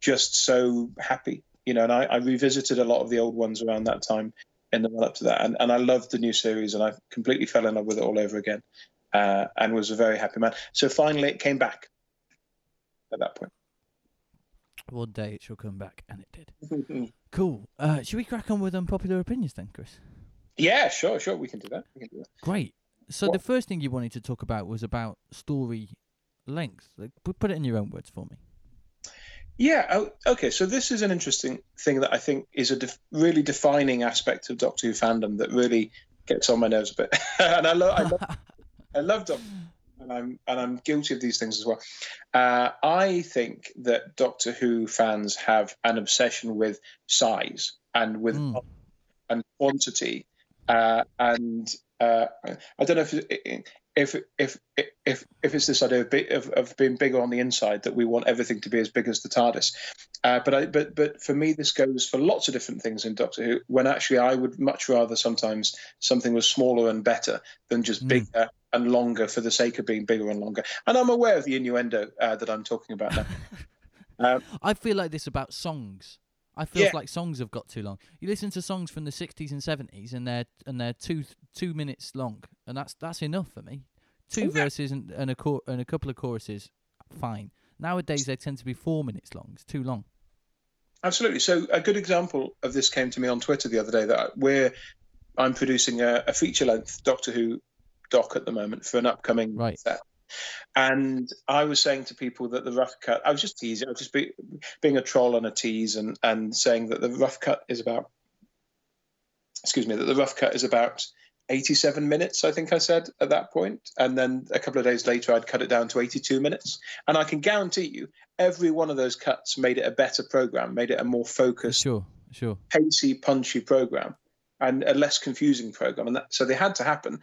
Speaker 5: just so happy you know and I, I revisited a lot of the old ones around that time in the run up to that and, and I loved the new series and I completely fell in love with it all over again uh, and was a very happy man so finally it came back at that point
Speaker 4: One day it shall come back, and it did. Cool. Uh, should we crack on with unpopular opinions then, Chris?
Speaker 5: yeah sure sure we can do that can do that
Speaker 4: Great. So
Speaker 5: What-
Speaker 4: the first thing you wanted to talk about was about story length. Like, put it in your own words for me.
Speaker 5: Yeah. Oh, okay. So this is an interesting thing that I think is a def- really defining aspect of Doctor Who fandom that really gets on my nerves a bit. and I love, I love, I love Doctor, Who, and I'm and I'm guilty of these things as well. Uh, I think that Doctor Who fans have an obsession with size and with
Speaker 4: Mm.
Speaker 5: and quantity, uh, and uh, I don't know if if if if if it's this idea of, of of being bigger on the inside that we want everything to be as big as the TARDIS. Uh, but I but but for me this goes for lots of different things in Doctor Who. When actually I would much rather sometimes something was smaller and better than just
Speaker 4: Mm.
Speaker 5: bigger and longer for the sake of being bigger and longer. And I'm aware of the innuendo uh, that I'm talking about now.
Speaker 4: I feel like this about songs I feel
Speaker 5: Yeah.
Speaker 4: like songs have got too long. You listen to songs from the '60s and '70s, and they're and they're two two minutes long, and that's that's enough for me. Two
Speaker 5: Yeah.
Speaker 4: verses and, and a chor- and a couple of choruses, fine. Nowadays they tend to be four minutes long. It's too long.
Speaker 5: Absolutely. So a good example of this came to me on Twitter the other day that we're I'm producing a, a feature length Doctor Who doc at the moment for an upcoming
Speaker 4: Right.
Speaker 5: set. And I was saying to people that the rough cut, I was just teasing, I was just be, being a troll and a tease and, and saying that the rough cut is about, excuse me, that the rough cut is about 87 minutes, I think I said at that point. And then a couple of days later, I'd cut it down to 82 minutes. And I can guarantee you, every one of those cuts made it a better program, made it a more focused,
Speaker 4: Sure, sure.
Speaker 5: pacey, punchy program, and a less confusing program. And that, so they had to happen.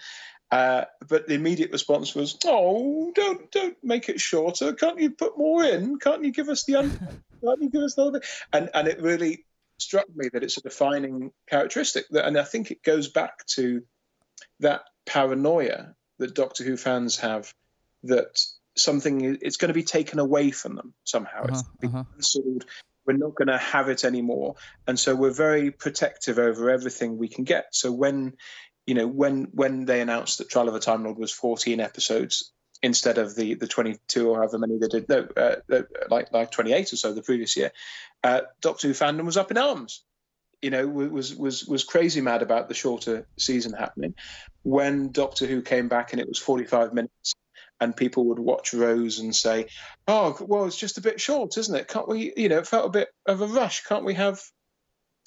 Speaker 5: Uh, but the immediate response was, "Oh, don't don't make it shorter. Can't you put more in? Can't you give us the un- can't you give us the other?" And and it really struck me that it's a defining characteristic. That, and I think it goes back to that paranoia that Doctor Who fans have that something it's going to be taken away from them somehow. It's
Speaker 4: Uh-huh,
Speaker 5: been
Speaker 4: uh-huh.
Speaker 5: cancelled. We're not going to have it anymore, and so we're very protective over everything we can get. So when you know when when they announced that Trial of a Time Lord was 14 episodes instead of the the 22 or however many they did, no, uh, like like 28 or so the previous year, uh, Doctor Who fandom was up in arms. You know, was was was crazy mad about the shorter season happening. When Doctor Who came back and it was 45 minutes, and people would watch Rose and say, "Oh, well, it's just a bit short, isn't it? Can't we? You know, it felt a bit of a rush. Can't we have?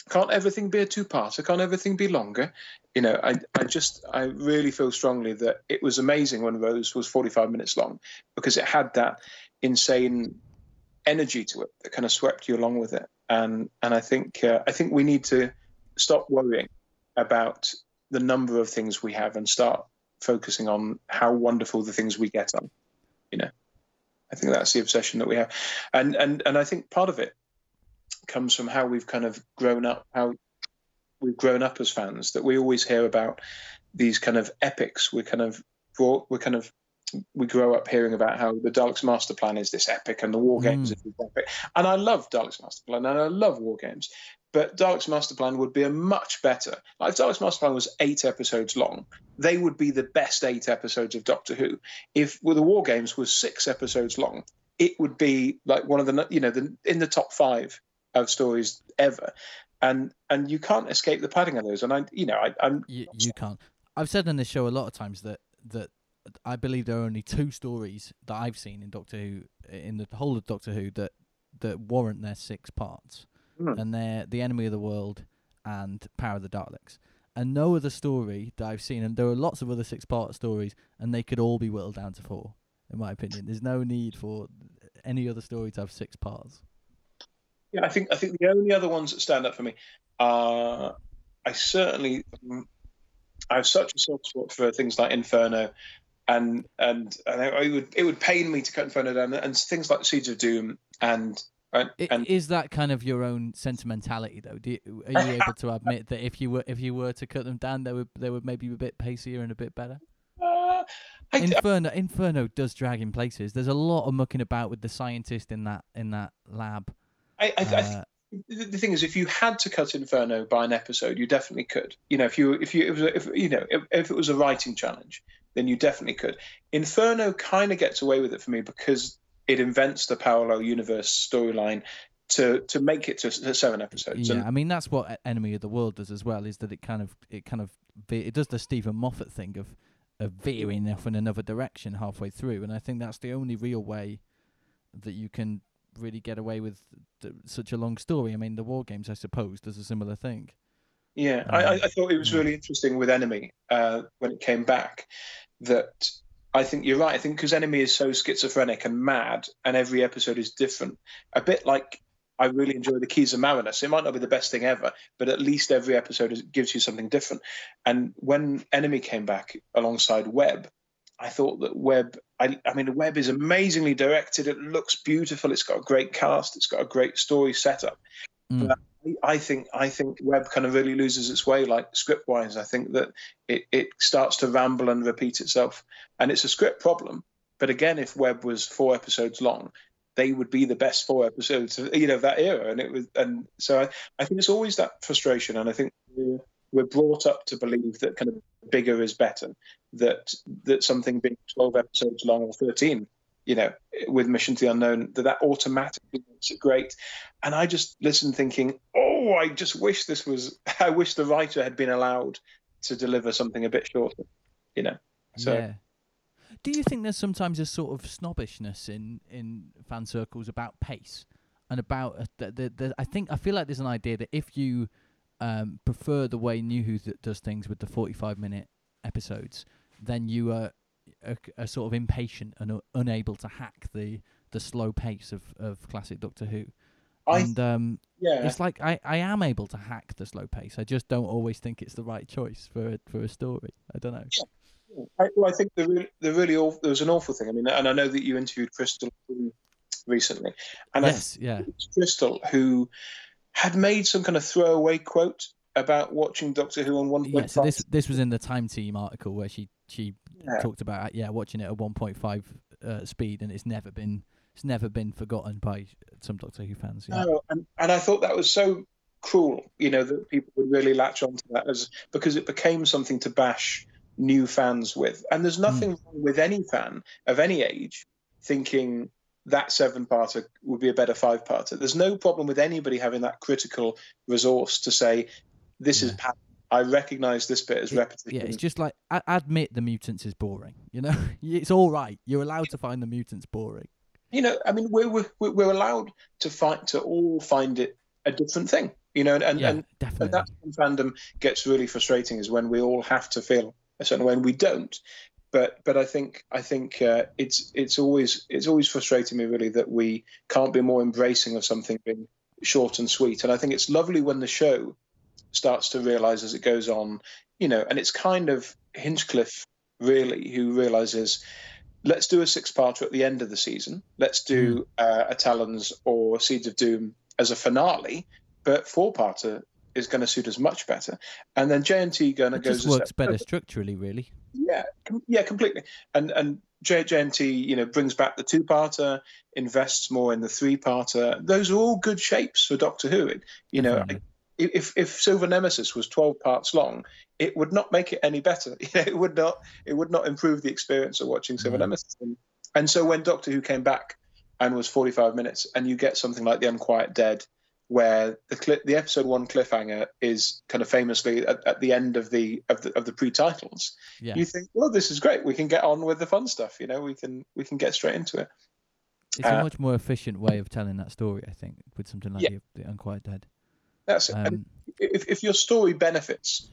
Speaker 5: Can't everything be a two-parter? Can't everything be longer?" You know, I, I just, I really feel strongly that it was amazing when Rose was 45 minutes long because it had that insane energy to it that kind of swept you along with it. And and I think, uh, I think we need to stop worrying about the number of things we have and start focusing on how wonderful the things we get on. You know, I think that's the obsession that we have, and and and I think part of it comes from how we've kind of grown up, how we've grown up as fans. That we always hear about these kind of epics. We're kind of brought, we're kind of we grow up hearing about how the Daleks Master Plan is this epic and the War Games
Speaker 4: Mm.
Speaker 5: is this epic. And I love Daleks Master Plan and I love War Games. But Daleks Master Plan would be a much better. Like if Daleks Master Plan was eight episodes long, they would be the best eight episodes of Doctor Who. If well, the War Games was six episodes long, it would be like one of the you know the in the top five of stories ever. And and you can't escape the padding of those. And I you know I, I'm
Speaker 4: You, you can't. I've said on this show a lot of times that that I believe there are only two stories that I've seen in Doctor Who, in the whole of Doctor Who, that that warrant their six parts,
Speaker 5: Hmm.
Speaker 4: and they're the Enemy of the World and Power of the Daleks. And no other story that I've seen, and there are lots of other six-part stories, and they could all be whittled down to four, in my opinion. There's no need for any other story to have six parts.
Speaker 5: Yeah, I think I think the only other ones that stand up for me are I certainly mm, I have such a soft spot for things like Inferno, and and, and I, I would it would pain me to cut Inferno down, and things like Seeds of Doom, and and, and
Speaker 4: Is that kind of your own sentimentality, though? Do you, are you able to admit that if you were if you were to cut them down, they would they would maybe be a bit pacier and a bit better?
Speaker 5: uh, I,
Speaker 4: Inferno Inferno does drag in places. There's a lot of mucking about with the scientist in that in that lab.
Speaker 5: I, I, I
Speaker 4: Uh,
Speaker 5: the thing is, if you had to cut Inferno by an episode, you definitely could. You know, if you if you it was a- if you know if, if it was a writing challenge, then you definitely could. Inferno kind of gets away with it for me because it invents the parallel universe storyline to to make it to, to seven episodes.
Speaker 4: yeah,
Speaker 5: And
Speaker 4: I mean that's what Enemy of the World does as well. Is that it kind of it kind of ve- it does the Steven Moffat thing of of veering off in another direction halfway through, and I think that's the only real way that you can really get away with th- such a long story. I mean, the War Games, I suppose, does a similar thing.
Speaker 5: Yeah, I, I
Speaker 4: Um,
Speaker 5: I thought it was
Speaker 4: yeah.
Speaker 5: really interesting with Enemy uh, when it came back. That I think you're right. I think because Enemy is so schizophrenic and mad, and every episode is different. A bit like I really enjoy the Keys of Marinus. It might not be the best thing ever, but at least every episode is, gives you something different. And when Enemy came back alongside Web, I thought that Web. I, I mean, Web is amazingly directed. It looks beautiful. It's got a great cast. It's got a great story setup.
Speaker 4: Mm.
Speaker 5: I think I think Web kind of really loses its way, like script wise. I think that it, it starts to ramble and repeat itself, and it's a script problem. But again, if Web was four episodes long, they would be the best four episodes, you know, of that era. And it was, and so I, I think it's always that frustration. And I think we're, we're brought up to believe that kind of bigger is better. That that something being twelve episodes long or thirteen, you know, with Mission to the Unknown, that that automatically makes it great. And I just listened, thinking, oh, I just wish this was. I wish the writer had been allowed to deliver something a bit shorter, you know. So.
Speaker 4: Yeah. Do you think there's sometimes a sort of snobbishness in in fan circles about pace and about uh, the, the, the I think I feel like there's an idea that if you um, prefer the way New Who th- does things with the 45 minute episodes, then you are, are, are sort of impatient and uh, unable to hack the the slow pace of, of classic Doctor Who.
Speaker 5: I,
Speaker 4: and um,
Speaker 5: yeah,
Speaker 4: it's like I, I am able to hack the slow pace. I just don't always think it's the right choice for a, for a story. I don't know.
Speaker 5: I, well, I think the really, the really awful, there was an awful thing. I mean, and I know that you interviewed Crystal recently, and
Speaker 4: yes,
Speaker 5: I,
Speaker 4: yeah,
Speaker 5: Crystal who had made some kind of throwaway quote about watching Doctor Who on one.
Speaker 4: Yeah, so this this was in the Time Team article where she she
Speaker 5: Yeah.
Speaker 4: talked about yeah watching it at 1.5 uh, speed, and it's never been it's never been forgotten by some Doctor Who fans. Yeah.
Speaker 5: No, and, and I thought that was so cruel, you know, that people would really latch onto that as because it became something to bash new fans with. And there's nothing wrong with any fan of any age thinking that seven parter would be a better five parter. There's no problem with anybody having that critical resource to say, this is
Speaker 4: Yeah.
Speaker 5: pat- I recognize this bit as
Speaker 4: It-
Speaker 5: repetitive.
Speaker 4: Yeah, it's just like admit the mutants is boring. You know, it's all right. You're allowed to find the mutants boring.
Speaker 5: you know, I mean, we're we're, we're allowed to find to all find it a different thing, you know, and and,
Speaker 4: yeah,
Speaker 5: and. And that's when fandom gets really frustrating is when we all have to feel a certain way and we don't. But but I think I think uh, it's it's always it's always frustrating me really that we can't be more embracing of something being short and sweet. And I think it's lovely when the show starts to realise as it goes on, you know, and it's kind of Hinchcliffe really who realizes let's do a six-parter at the end of the season. Let's do uh, a Talons or Seeds of Doom as a finale, but four-parter is going to suit us much better. And then JNT going to
Speaker 4: it
Speaker 5: goes
Speaker 4: just works better structurally, really.
Speaker 5: Yeah, com- yeah, completely. And and J- JNT, you know, brings back the two-parter, invests more in the three-parter. Those are all good shapes for Doctor Who. It, you know, if if Silver Nemesis was 12 parts long, it would not make it any better. You know, it would not it would not improve the experience of watching Silver
Speaker 4: No.
Speaker 5: Nemesis. And, and so when Doctor Who came back and was 45 minutes, and you get something like The Unquiet Dead, where the cli the episode one cliffhanger is kind of famously at, at the end of the of the of the pre-titles,
Speaker 4: Yeah,
Speaker 5: you think, well, this is great. We can get on with the fun stuff. You know, we can we can get straight into it.
Speaker 4: it's a
Speaker 5: uh,
Speaker 4: much more efficient way of telling that story. I think with something like
Speaker 5: Yeah.
Speaker 4: the, the Unquiet Dead.
Speaker 5: That's it.
Speaker 4: Um,
Speaker 5: if, if your story benefits,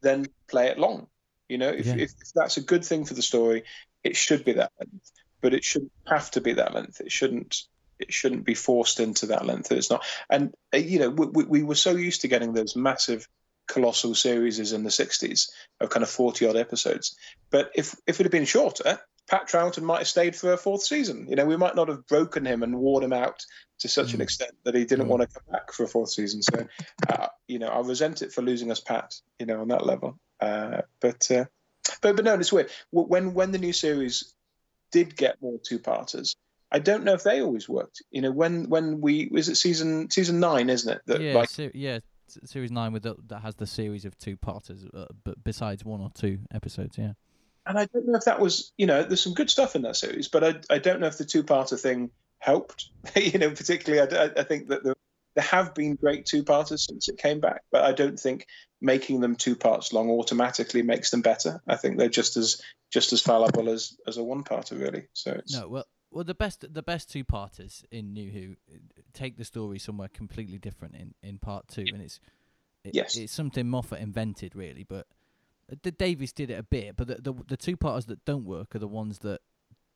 Speaker 5: then play it long. You know, if,
Speaker 4: Yeah.
Speaker 5: if, if that's a good thing for the story, it should be that length, but it shouldn't have to be that length. It shouldn't. It shouldn't be forced into that length. It's not. And uh, you know, we, we, we were so used to getting those massive, colossal series in the '60s of kind of forty odd episodes. But if if it had been shorter, Pat Troughton might have stayed for a fourth season. You know, we might not have broken him and worn him out to such an
Speaker 4: Mm.
Speaker 5: extent that he didn't
Speaker 4: Mm.
Speaker 5: want to come back for a fourth season. So, uh, you know, I resent it for losing us, Pat. You know, on that level. Uh, but uh, but but no, it's weird. When when the new series did get more two parters, I don't know if they always worked. You know, when when we was it season season nine, isn't it? That
Speaker 4: yeah,
Speaker 5: like
Speaker 4: se- yeah, series nine with the, that has the series of two parters, uh, but besides one or two episodes. Yeah,
Speaker 5: and I don't know if that was, you know, there's some good stuff in that series, but I, I don't know if the two-parter thing helped. you know, particularly, I, I think that the, there have been great two-parters since it came back, but I don't think making them two parts long automatically makes them better. I think they're just as just as fallible as as a one-parter, really. So it's,
Speaker 4: no, well, well, the best the best two parters in New Who uh, take the story somewhere completely different in, in part two, and it's it,
Speaker 5: Yes.
Speaker 4: it's something Moffat invented really, but uh, the Davies did it a bit, but the the, the two parters that don't work are the ones that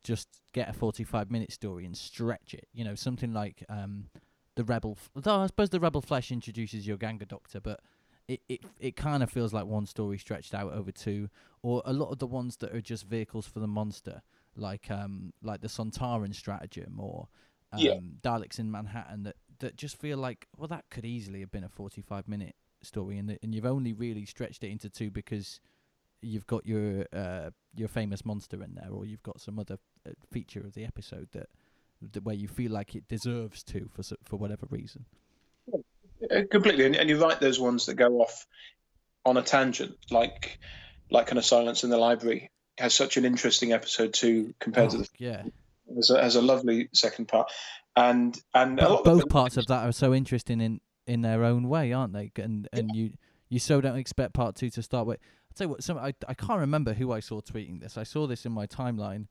Speaker 4: just get a forty five minute story and stretch it. You know, something like um the Rebel. F- I suppose the Rebel Flesh introduces your Ganger Doctor, but it it it kind of feels like one story stretched out over two, or a lot of the ones that are just vehicles for the monster, like um like the Sontaran stratagem or um,
Speaker 5: Yeah.
Speaker 4: Daleks in Manhattan, that that just feel like well that could easily have been a forty five minute story, and the, and you've only really stretched it into two because you've got your uh your famous monster in there, or you've got some other uh, feature of the episode that th- where you feel like it deserves to for for whatever reason.
Speaker 5: Uh, completely, and, and you write those ones that go off on a tangent, like like kind of Silence in the Library has such an interesting episode two compared to
Speaker 4: Oh,
Speaker 5: the
Speaker 4: yeah,
Speaker 5: has a, has a lovely second part, and and a lot
Speaker 4: both
Speaker 5: of
Speaker 4: parts of that are so interesting in in their own way, aren't they? And and you you so don't expect part two to start with. I'll tell you what, some I I can't remember who I saw tweeting this. I saw this in my timeline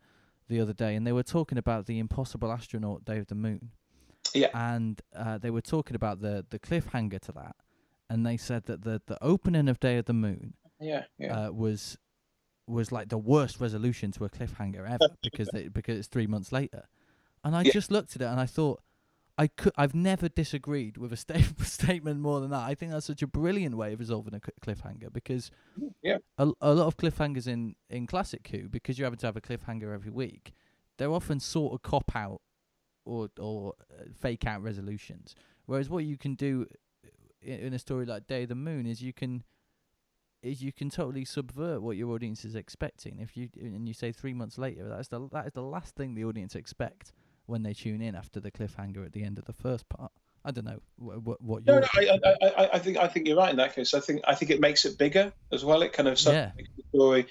Speaker 4: the other day, and they were talking about the Impossible Astronaut Day of the Moon.
Speaker 5: Yeah.
Speaker 4: And uh, they were talking about the the cliffhanger to that, and they said that the the opening of Day of the Moon
Speaker 5: yeah yeah
Speaker 4: uh, was was like the worst resolution to a cliffhanger ever because they, because it's three months later, and I
Speaker 5: Yeah.
Speaker 4: just looked at it and I thought I could I've never disagreed with a sta- statement more than that. I think that's such a brilliant way of resolving a cliffhanger because
Speaker 5: Yeah.
Speaker 4: a, a lot of cliffhangers in in classic Who because you're having to have a cliffhanger every week, they're often sort of cop out or or uh, fake out resolutions. Whereas what you can do in, in a story like Day of the Moon is you can is you can totally subvert what your audience is expecting. If you and you say three months later, that's the that is the last thing the audience expect when they tune in after the cliffhanger at the end of the first part. I don't know what what, what
Speaker 5: No, no, I, I, I, think I think you're right in that case. I think I think it makes it bigger as well. It kind of
Speaker 4: Yeah.
Speaker 5: makes the story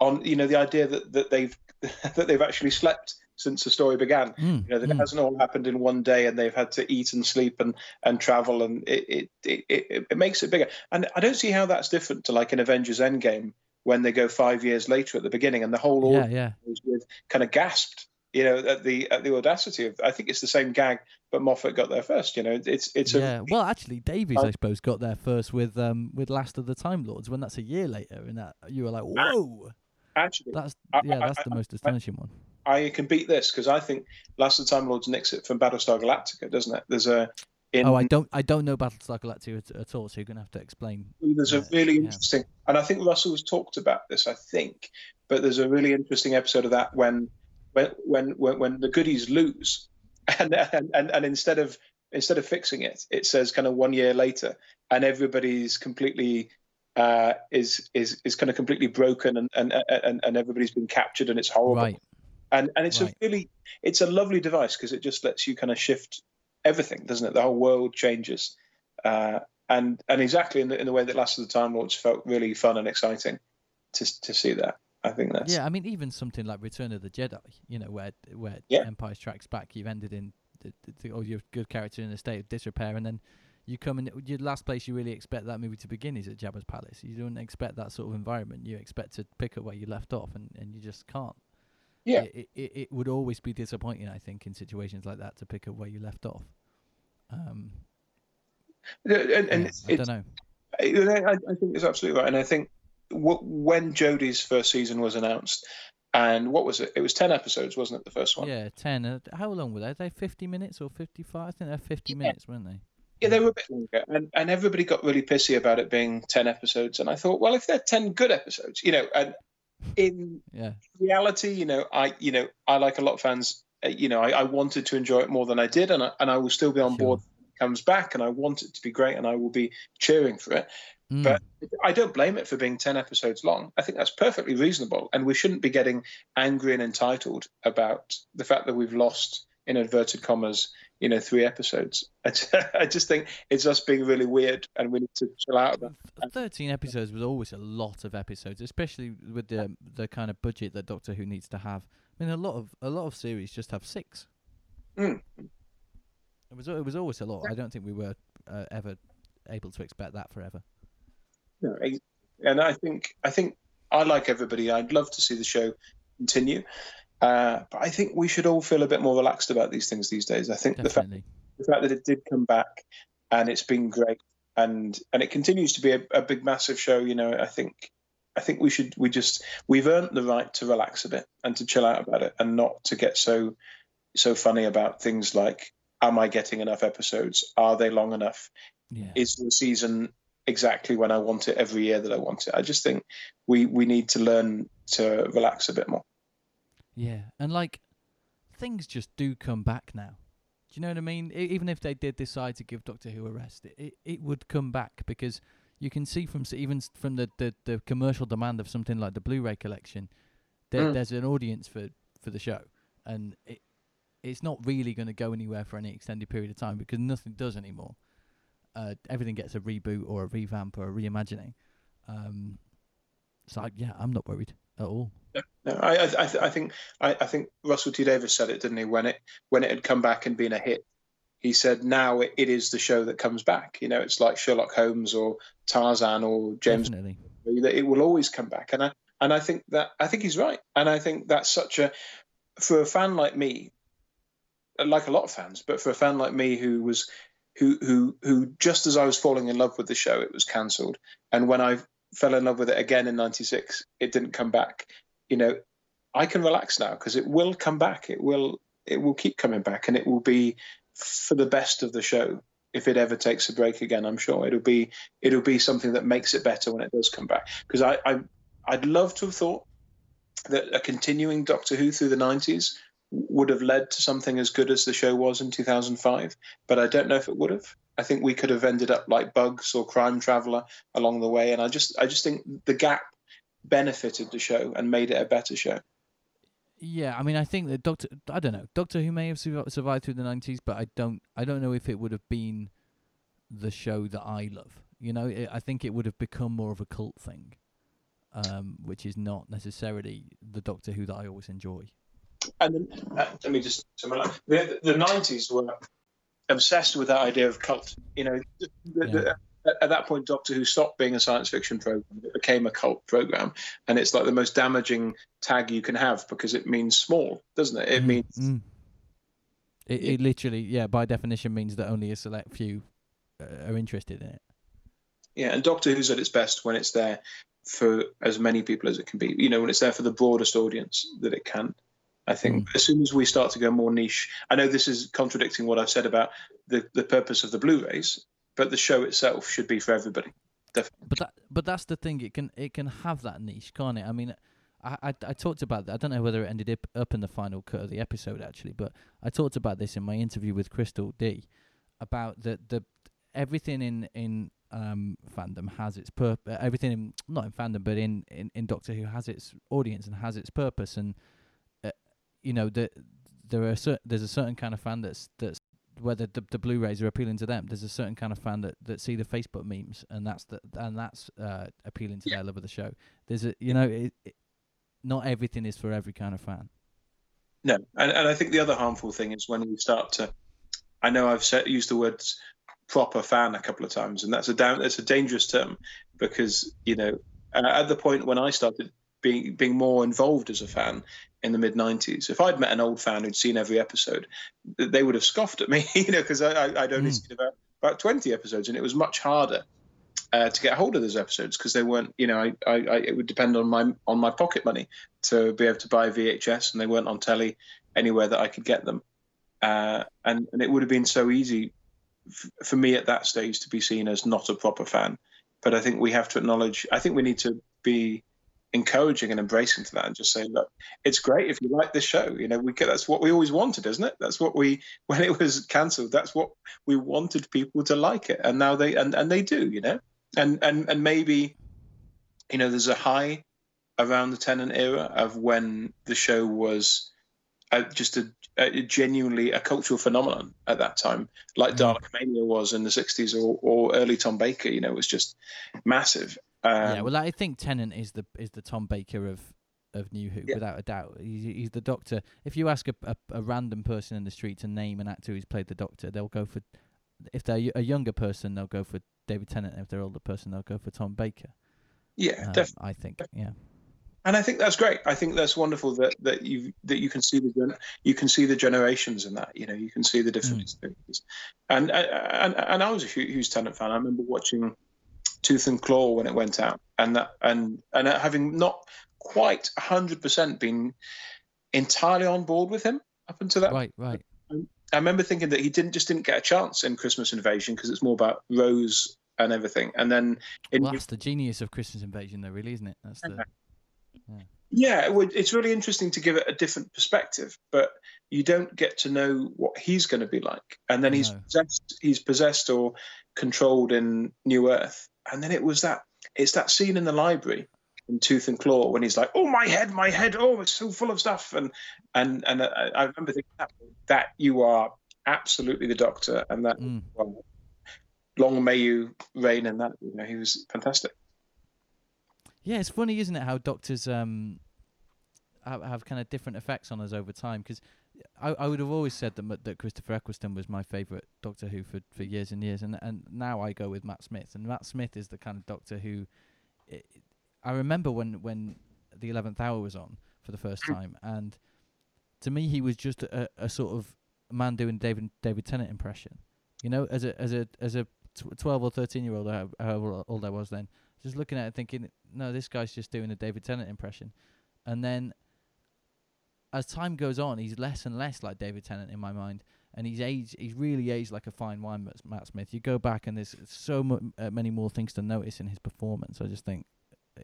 Speaker 5: on you know the idea that, that they've that they've actually slept since the story began.
Speaker 4: Mm,
Speaker 5: You know that it
Speaker 4: mm.
Speaker 5: hasn't all happened in one day, and they've had to eat and sleep and and travel, and it it, it it makes it bigger. And I don't see how that's different to like an Avengers Endgame when they go five years later at the beginning, and the whole
Speaker 4: yeah,
Speaker 5: audience
Speaker 4: yeah,
Speaker 5: with kind of gasped. You know, at the at the audacity of. I think it's the same gag, but Moffat got there first. You know, it's it's a
Speaker 4: yeah. Well, actually, Davies, I suppose, got there first with um with Last of the Time Lords. When that's a year later, and that you were like, whoa,
Speaker 5: actually.
Speaker 4: that's yeah,
Speaker 5: I-
Speaker 4: that's the
Speaker 5: I-
Speaker 4: most astonishing one.
Speaker 5: I can beat this because I think Last of the Time Lords nicks it from Battlestar Galactica, doesn't it? There's a in
Speaker 4: Oh, I don't I don't know Battlestar Galactica at, at all, so you're gonna have to explain.
Speaker 5: there's a really
Speaker 4: yeah.
Speaker 5: interesting, and I think Russell has talked about this, I think, but there's a really interesting episode of that when when when when, when the goodies lose, and, and and and instead of instead of fixing it, it says kind of one year later, and everybody's completely. Uh, is is is kind of completely broken and, and and and everybody's been captured and it's horrible
Speaker 4: Right.
Speaker 5: And and it's
Speaker 4: Right.
Speaker 5: a really it's a lovely device because it just lets you kind of shift everything doesn't it the whole world changes uh, and and exactly in the, in the way that last of the time lords felt really fun and exciting to to see that i think that's
Speaker 4: Yeah, I mean, even something like Return of the Jedi, you know, where where
Speaker 5: Yeah.
Speaker 4: Empire Strikes Back, you've ended in the, the, or your good character in a state of disrepair, and then you come in. Your last place you really expect that movie to begin is at Jabba's palace. You don't expect that sort of environment. You expect to pick up where you left off, and, and you just can't.
Speaker 5: Yeah.
Speaker 4: It, it it would always be disappointing, I think, in situations like that to pick up where you left off. Um,
Speaker 5: and, and
Speaker 4: yeah, I don't know.
Speaker 5: I, I think it's absolutely right and i think w- when jodie's first season was announced and what was it it was 10 episodes wasn't it the first one
Speaker 4: Yeah, ten. How long were they? They fifty minutes or fifty-five? I think they're fifty
Speaker 5: Yeah.
Speaker 4: minutes, weren't they?
Speaker 5: Yeah, they were a bit longer, and, and everybody got really pissy about it being ten episodes. And I thought, well, if they're ten good episodes, you know, and in
Speaker 4: Yeah.
Speaker 5: reality, you know, I, you know, I like a lot of fans. Uh, you know, I, I wanted to enjoy it more than I did, and I, and I will still be on
Speaker 4: Sure.
Speaker 5: board. when it Comes back, and I want it to be great, and I will be cheering for it.
Speaker 4: Mm.
Speaker 5: But I don't blame it for being ten episodes long. I think that's perfectly reasonable, and we shouldn't be getting angry and entitled about the fact that we've lost, in inverted commas, you know, three episodes. I ju- I just think it's us being really weird, and we need to chill out
Speaker 4: Thirteen episodes was always a lot of episodes, especially with the the kind of budget that Doctor Who needs to have. I mean, a lot of a lot of series just have six.
Speaker 5: Mm.
Speaker 4: It was it was always a lot. I don't think we were uh, ever able to expect that forever.
Speaker 5: No, and I think I think I like everybody. I'd love to see the show continue, uh, but I think we should all feel a bit more relaxed about these things these days. I think the fact the fact that it did come back and it's been great and and it continues to be a, a big massive show. You know, I think I think we should we just we've earned the right to relax a bit and to chill out about it and not to get so so funny about things like am I getting enough episodes? Are they long enough?
Speaker 4: Yeah.
Speaker 5: is the season exactly when I want it every year that I want it. I just think we we need to learn to relax a bit more.
Speaker 4: Yeah, and like things just do come back now. Do you know what I mean? E- even if they did decide to give Doctor Who a rest, it, it, it would come back because you can see from s- even from the, the, the commercial demand of something like the Blu-ray collection, there,
Speaker 5: Mm.
Speaker 4: there's an audience for, for the show, and it it's not really going to go anywhere for any extended period of time because nothing does anymore. Uh, everything gets a reboot or a revamp or a reimagining. Um, so I, yeah, I'm not worried at all.
Speaker 5: No, I, I, I, th- I think, I, I think Russell T Davies said it, didn't he? When it when it had come back and been a hit, he said, "Now it, it is the show that comes back." You know, it's like Sherlock Holmes or Tarzan or James.
Speaker 4: Definitely.
Speaker 5: That it will always come back, and I and I think that I think he's right, and I think that's such a for a fan like me, like a lot of fans, but for a fan like me who was who who who just as I was falling in love with the show, it was cancelled, and when I fell in love with it again in '96, it didn't come back. You know, I can relax now because it will come back. It will it will keep coming back, and it will be for the best of the show. If it ever takes a break again, I'm sure it'll be it'll be something that makes it better when it does come back. Because I, I I'd love to have thought that a continuing Doctor Who through the 90s would have led to something as good as the show was in 2005, but I don't know if it would have. I think we could have ended up like Bugs or Crime Traveller along the way, and I just I just think the gap benefited the show and made it a better show.
Speaker 4: Yeah, I mean, I think that Doctor, I don't know, Doctor Who may have survi- survived through the nineties, but I don't, I don't know if it would have been the show that I love. You know, it, I think it would have become more of a cult thing, um, which is not necessarily the Doctor Who that I always enjoy.
Speaker 5: And then, uh, let me just. The the nineties were obsessed with that idea of cult. You know, the, the, at, at that point, Doctor Who stopped being a science fiction program; it became a cult program, and it's like the most damaging tag you can have because it means small, doesn't it? It
Speaker 4: Mm,
Speaker 5: means
Speaker 4: mm. It, it literally, yeah, by definition, means that only a select few uh, are interested in it.
Speaker 5: yeah. And Doctor Who's at its best when it's there for as many people as it can be. You know, when it's there for the broadest audience that it can. I think as soon as we start to go more niche, I know this is contradicting what I've said about the, the purpose of the Blu-rays, but the show itself should be for everybody. Definitely.
Speaker 4: But that, but that's the thing. It can, it can have that niche, can't it? I mean, I, I, I talked about that. I don't know whether it ended up, up in the final cut of the episode actually, but I talked about this in my interview with Crystal D, about the the everything in in um fandom has its pur- uh, everything in, not in fandom but in, in in Doctor Who has its audience and has its purpose and uh, you know the there are cer- there's a certain kind of fan that's that's whether the, the Blu-rays are appealing to them. There's a certain kind of fan that, that see the Facebook memes, and that's the and that's uh, appealing to their love of the show. There's a you know, it, it, not everything is for every kind of fan.
Speaker 5: No, and, and I think the other harmful thing is when we start to. I know I've said, used the words proper fan a couple of times, and that's a down. that's a dangerous term because you know uh, at the point when I started being being more involved as a fan in the mid '90s, if I'd met an old fan who'd seen every episode, they would have scoffed at me, you know, because I'd only
Speaker 4: Mm.
Speaker 5: seen about about 20 episodes, and it was much harder. Uh, to get hold of those episodes because they weren't, you know, I, I, I, it would depend on my on my pocket money to be able to buy VHS, and they weren't on telly anywhere that I could get them. Uh, and, and it would have been so easy f- for me at that stage to be seen as not a proper fan. But I think we have to acknowledge, I think we need to be encouraging and embracing to that and just saying look, it's great if you like this show. You know, we get, that's what we always wanted, isn't it? That's what we, when it was cancelled, that's what we wanted people to like it. And now they, and, and they do, you know, and, and, and maybe, you know, there's a high around the Tennant era of when the show was uh, just a, a genuinely a cultural phenomenon at that time, like
Speaker 4: Mm.
Speaker 5: Dalek Mania was in the '60s or, or early Tom Baker. You know, it was just massive. Um,
Speaker 4: yeah, well, I think Tennant is the is the Tom Baker of of New Who,
Speaker 5: Yeah.
Speaker 4: without a doubt. He's, he's the Doctor. If you ask a, a a random person in the street to name an actor who's played the Doctor, they'll go for. If they're y- a younger person, they'll go for David Tennant. If they're an older person, they'll go for Tom Baker.
Speaker 5: yeah,
Speaker 4: Um,
Speaker 5: definitely.
Speaker 4: I think. Yeah.
Speaker 5: and I think that's great. I think that's wonderful that that you that you can see the gen- you can see the generations in that. You know, you can see the different
Speaker 4: Mm.
Speaker 5: experiences. And and and I was a hu- huge Tennant fan. I remember watching Tooth and Claw when it went out, and that and and having not quite hundred percent been entirely on board with him up until that.
Speaker 4: Right. Right.
Speaker 5: I remember thinking that he didn't just didn't get a chance in Christmas Invasion because it's more about Rose and everything. And then in
Speaker 4: Well, that's the genius of Christmas Invasion, though, really, isn't it? That's the.
Speaker 5: Yeah, it would, it's really interesting to give it a different perspective, but you don't get to know what he's going to be like. And then he's
Speaker 4: No.
Speaker 5: possessed, he's possessed or controlled in New Earth, and then it was that it's that scene in the library in Tooth and Claw when he's like, "Oh my head, my head! Oh, it's so full of stuff." And and and I, I remember thinking that, that you are absolutely the Doctor, and that
Speaker 4: Mm.
Speaker 5: well, long may you reign And that. You know, he was fantastic.
Speaker 4: Yeah, it's funny, isn't it, how doctors um have, have kind of different effects on us over time? Because I, I would have always said that M- that Christopher Eccleston was my favourite Doctor Who for, for years and years, and and now I go with Matt Smith, and Matt Smith is the kind of Doctor who i I remember when when the Eleventh Hour was on for the first mm. time, and to me he was just a, a sort of man doing David David Tennant impression, you know, as a as a as a tw- twelve or thirteen year old, how- however old I was then, just looking at it thinking, no, this guy's just doing a David Tennant impression. And then as time goes on, he's less and less like David Tennant in my mind. And he's aged, he's really aged like a fine wine, Matt- Matt Smith. You go back and there's so mu- uh, many more things to notice in his performance. I just think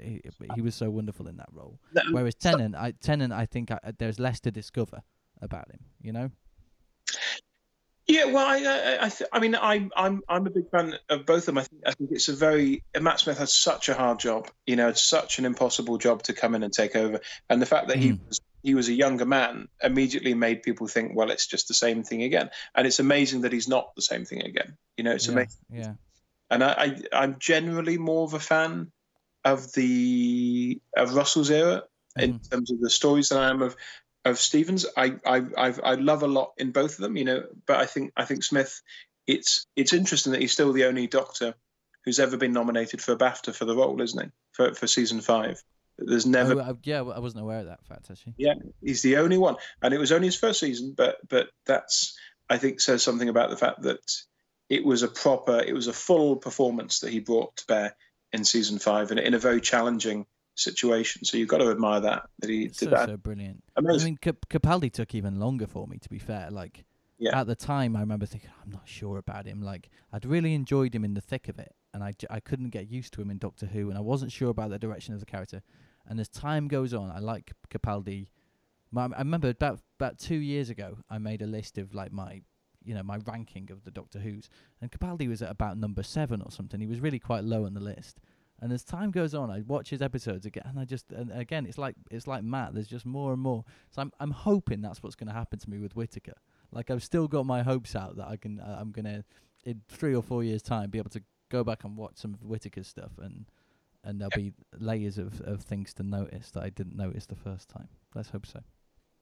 Speaker 4: he, he was so wonderful in that role. Whereas Tennant, I, Tennant, I think I, there's less to discover about him, you know?
Speaker 5: Yeah, well, I, I, I, th- I mean, I'm, I'm, I'm a big fan of both of them. I think, I think it's a very Matt Smith has such a hard job. You know, it's such an impossible job to come in and take over. And the fact that he
Speaker 4: Mm.
Speaker 5: was, he was a younger man immediately made people think, well, it's just the same thing again. And it's amazing that he's not the same thing again. You know, it's
Speaker 4: yeah,
Speaker 5: amazing.
Speaker 4: yeah.
Speaker 5: And I, I, I'm generally more of a fan of the of Russell's era in
Speaker 4: Mhm.
Speaker 5: terms of the stories than I am of of Stevens. I I I've, I love a lot in both of them, you know. But I think I think Smith. It's it's interesting that he's still the only Doctor who's ever been nominated for a BAFTA for the role, isn't he? For for season five. There's never
Speaker 4: Oh, I, yeah, I wasn't aware of that fact, actually.
Speaker 5: Yeah, he's the only one, and it was only his first season. But but that's I think says something about the fact that it was a proper, it was a full performance that he brought to bear in season five, and in a very challenging situation. So you've got to admire that that he
Speaker 4: It's
Speaker 5: did
Speaker 4: so,
Speaker 5: that.
Speaker 4: so brilliant.
Speaker 5: Amazing.
Speaker 4: I mean, Cap- Capaldi took even longer for me, to be fair. Like,
Speaker 5: Yeah.
Speaker 4: at the time, I remember thinking, I'm not sure about him. Like, I'd really enjoyed him in the thick of it, and I, j- I couldn't get used to him in Doctor Who, and I wasn't sure about the direction of the character. And as time goes on, I like Capaldi. My, I remember about about two years ago, I made a list of like my, you know, my ranking of the Doctor Who's, and Capaldi was at about number seven or something. He was really quite low on the list. And as time goes on, I watch his episodes again, and I just and again, it's like it's like Matt. There's just more and more. So I'm I'm hoping that's what's going to happen to me with Whittaker. Like I've still got my hopes out that I can uh, I'm gonna in three or four years time be able to go back and watch some of Whittaker's stuff and and there'll be layers of, of things to notice that I didn't notice the first time. Let's hope so.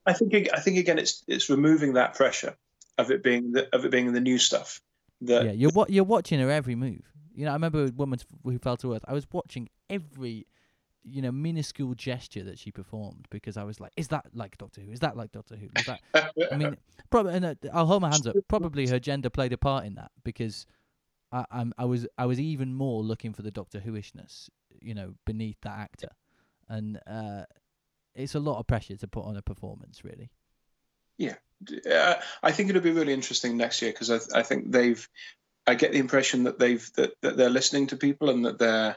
Speaker 5: I think I think again, it's it's removing that pressure of it being the, of it being the new stuff. That
Speaker 4: yeah, you're wa- you're watching her every move. You know, I remember a Woman Who Fell to Earth. I was watching every, you know, minuscule gesture that she performed because I was like, "Is that like Doctor Who? Is that like Doctor Who?" Is that? I mean, probably. And uh, I'll hold my hands up. Probably her gender played a part in that because I, I'm I was I was even more looking for the Doctor Whoishness, you know, beneath that actor, and uh, it's a lot of pressure to put on a performance, really.
Speaker 5: uh, I think it'll be really interesting next year because I, I think they've. I get the impression that they've that, that they're listening to people and that they're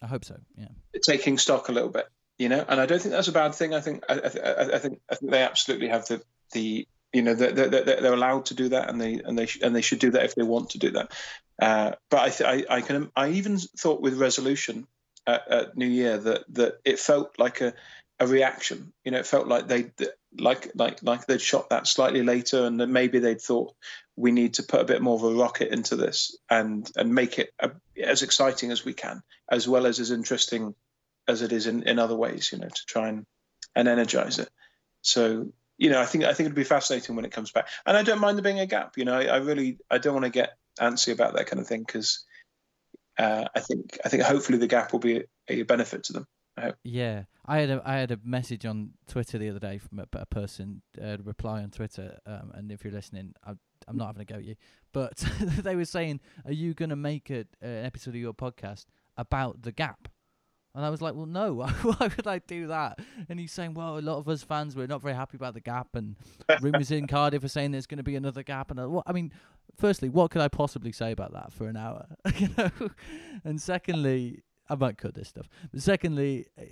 Speaker 4: I hope so. Yeah.
Speaker 5: taking stock a little bit, you know. And I don't think that's a bad thing. I think I, I, I- I think I think they absolutely have the the you know they're, they're, they're allowed to do that and they and they sh- and they should do that if they want to do that. Uh, but I, th- I I can I even thought with resolution at, at New Year that that it felt like a a reaction. You know, it felt like they like like like they'd shot that slightly later and then maybe they'd thought we need to put a bit more of a rocket into this and and make it a, as exciting as we can as well as as interesting as it is in, in other ways, you know, to try and, and energize it. So, you know, I think I think it'd be fascinating when it comes back. And I don't mind there being a gap. You know, I, I really I don't want to get antsy about that kind of thing because uh, I think I think hopefully the gap will be a, a benefit to them.
Speaker 4: Yeah, I had a I had a message on Twitter the other day from a, a person uh, reply on Twitter, um, and if you're listening, I, I'm not having a go at you, but they were saying, "Are you going to make a, an episode of your podcast about the gap?" And I was like, "Well, no. Why would I do that?" And he's saying, "Well, a lot of us fans we're not very happy about the gap, and rumors in Cardiff are saying there's going to be another gap." And I, well, I mean, firstly, what could I possibly say about that for an hour? you know, and secondly, I might cut this stuff. But secondly, eh,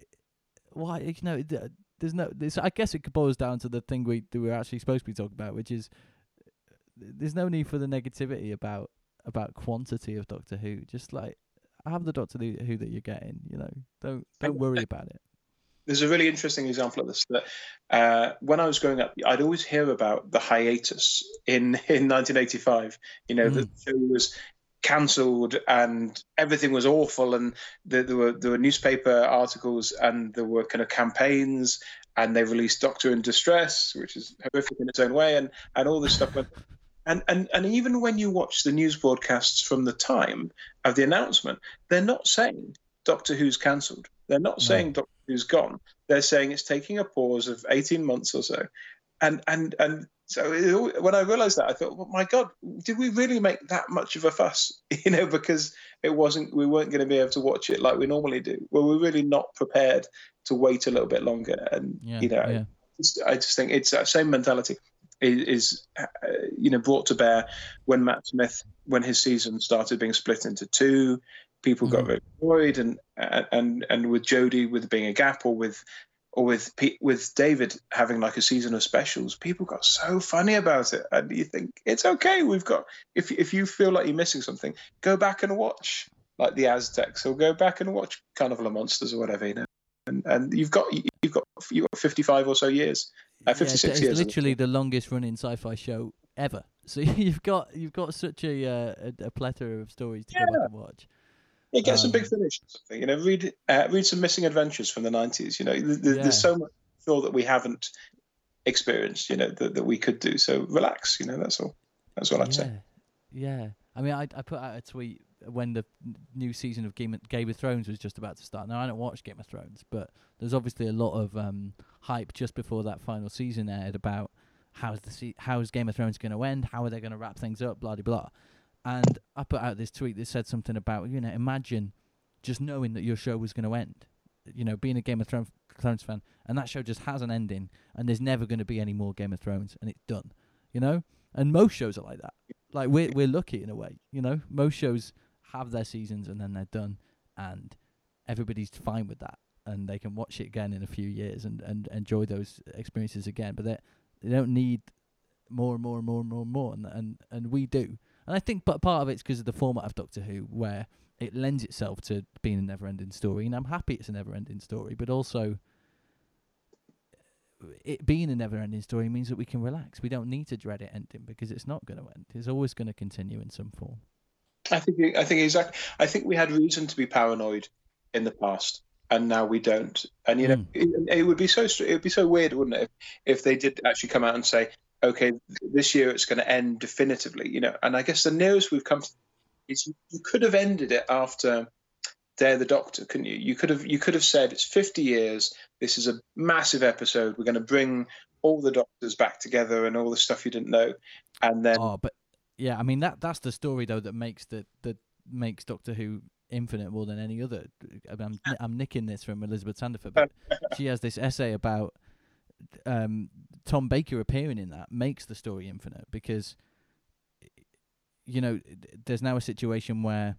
Speaker 4: why you know th- there's no this I guess it boils down to the thing we that we're actually supposed to be talking about, which is uh, there's no need for the negativity about about quantity of Doctor Who. Just like have the Doctor Who that you're getting. You know, don't don't worry about it.
Speaker 5: There's a really interesting example of this that uh, when I was growing up, I'd always hear about the hiatus in in 1985. You know, the show was cancelled and everything was awful and there, there, were there were newspaper articles and there were kind of campaigns and they released Doctor in Distress, which is horrific in its own way, and and all this stuff went. And, and and even when you watch the news broadcasts from the time of the announcement, they're not saying Doctor Who's cancelled. They're not saying Doctor Who's gone. They're saying it's taking a pause of 18 months or so. And and and so it, when I realised that, I thought, well, my God, did we really make that much of a fuss? You know, because it wasn't, we weren't going to be able to watch it like we normally do. Well, we're really not prepared to wait a little bit longer. And
Speaker 4: Yeah,
Speaker 5: you know,
Speaker 4: yeah.
Speaker 5: just- I just think it's that same mentality is, is uh, you know brought to bear when Matt Smith, when his season started being split into two. People got
Speaker 4: Mhm.
Speaker 5: very annoyed, and and and with Jodie with being a gap, or with or with with David having like a season of specials, people got so funny about it, and you think it's okay. We've got if if you feel like you're missing something, go back and watch like the Aztecs, or go back and watch Carnival of Monsters or whatever, you know. And and you've got you've got you've got 55 or so years, uh, 56
Speaker 4: yeah, it's
Speaker 5: years.
Speaker 4: literally the longest running sci-fi show ever. So you've got you've got such a uh, a, a plethora of stories to go back and watch.
Speaker 5: Yeah, get some big
Speaker 4: Um,
Speaker 5: finish. You know, read uh, read some missing adventures from the nineties. You know, th- th-
Speaker 4: Yeah.
Speaker 5: there's so much sure that we haven't experienced. You know, that, that we could do. So relax. You know, that's all. That's all I'd say.
Speaker 4: yeah. I mean, I I put out a tweet when the new season of Game of, Game of Thrones was just about to start. Now I don't watch Game of Thrones, but there's obviously a lot of um, hype just before that final season aired about how's the se- how's Game of Thrones going to end, how are they going to wrap things up, blah blah. And I put out this tweet that said something about you know imagine just knowing that your show was going to end, you know, being a Game of Thrones Thrones fan, and that show just has an ending, and there's never going to be any more Game of Thrones, and it's done, you know. And most shows are like that. Like we're we're lucky in a way, you know. Most shows have their seasons and then they're done, and everybody's fine with that, and they can watch it again in a few years and and enjoy those experiences again. But they they don't need more and more and more and more and more, and and, and we do. And I think, but part of it's because of the format of Doctor Who, where it lends itself to being a never-ending story, and I'm happy it's a never-ending story. But also, it being a never-ending story means that we can relax. We don't need to dread it ending because it's not going to end. It's always going to continue in some form.
Speaker 5: I think I think exactly. I think we had reason to be paranoid in the past, and now we don't. And you know,
Speaker 4: Mm.
Speaker 5: it, it would be so it would be so weird, wouldn't it, if, if they did actually come out and say, okay, this year it's going to end definitively. You know, and I guess the nearest we've come to is you, could have ended it after Day of the Doctor, couldn't you? You could have you could have said it's 50 years. This is a massive episode. We're going to bring all the doctors back together and all the stuff you didn't know, and then
Speaker 4: Oh, but yeah, I mean that that's the story though that makes the that makes Doctor Who infinite more than any other. I mean, I'm I'm nicking this from Elizabeth Sandifer, but she has this essay about um, Tom Baker appearing in that makes the story infinite because you know there's now a situation where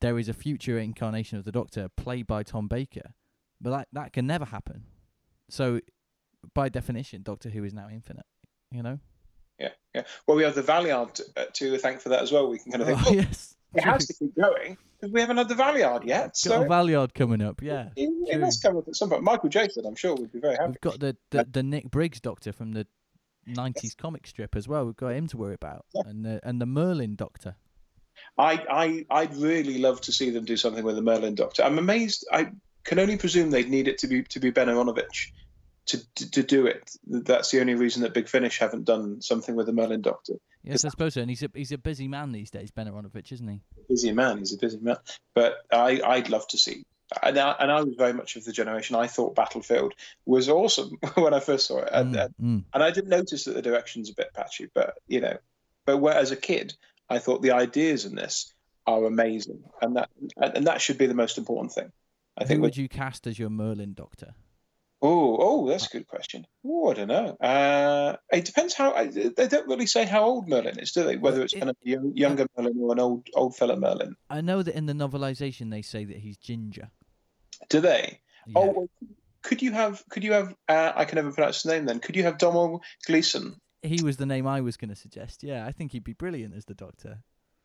Speaker 4: there is a future incarnation of the Doctor played by Tom Baker, but that that can never happen. So by definition, Doctor Who is now infinite. You know.
Speaker 5: Yeah, yeah. Well, we have the Valeyard uh, to thank for that as well. We can kind of think,
Speaker 4: Oh,
Speaker 5: oh,
Speaker 4: yes.
Speaker 5: it has to keep going because we haven't had the Valeyard yet.
Speaker 4: Got
Speaker 5: So
Speaker 4: a Valeyard coming up, yeah.
Speaker 5: it, it must come up at some point. Michael Jayston, I'm sure, would be very happy.
Speaker 4: We've got the, the, the Nick Briggs Doctor from the '90s comic strip as well. We've got him to worry about, and the and the Merlin Doctor.
Speaker 5: I, I, I'd really love to see them do something with the Merlin Doctor. I'm amazed. I can only presume they'd need it to be to be Ben Aaronovitch to, to to do it. That's the only reason that Big Finish haven't done something with the Merlin Doctor.
Speaker 4: Yes, I suppose so. And he's a he's a busy man these days, Ben Aaronovitch, isn't he?
Speaker 5: Busy man, he's a busy man. But I, I'd love to see. And I, and I was very much of the generation. I thought Battlefield was awesome when I first saw it, and,
Speaker 4: Mm, mm.
Speaker 5: and I didn't notice that the direction's a bit patchy. But you know, but where, as a kid, I thought the ideas in this are amazing, and that and, and that should be the most important thing. I
Speaker 4: Who
Speaker 5: think.
Speaker 4: would you cast as your Merlin Doctor?
Speaker 5: Oh, oh, that's a good question. Oh, I don't know. Uh, it depends how. I, they don't really say how old Merlin is, do they? Whether it's
Speaker 4: It-
Speaker 5: kind of a young, younger Merlin or an old old fella Merlin.
Speaker 4: I know that in the novelization they say that he's ginger.
Speaker 5: Do they?
Speaker 4: Yeah.
Speaker 5: Oh, could you have? Could you have? Uh, I can never pronounce his name. Then could you have Domo Gleeson?
Speaker 4: he was the name I was going to suggest. Yeah, I think he'd be brilliant as the Doctor.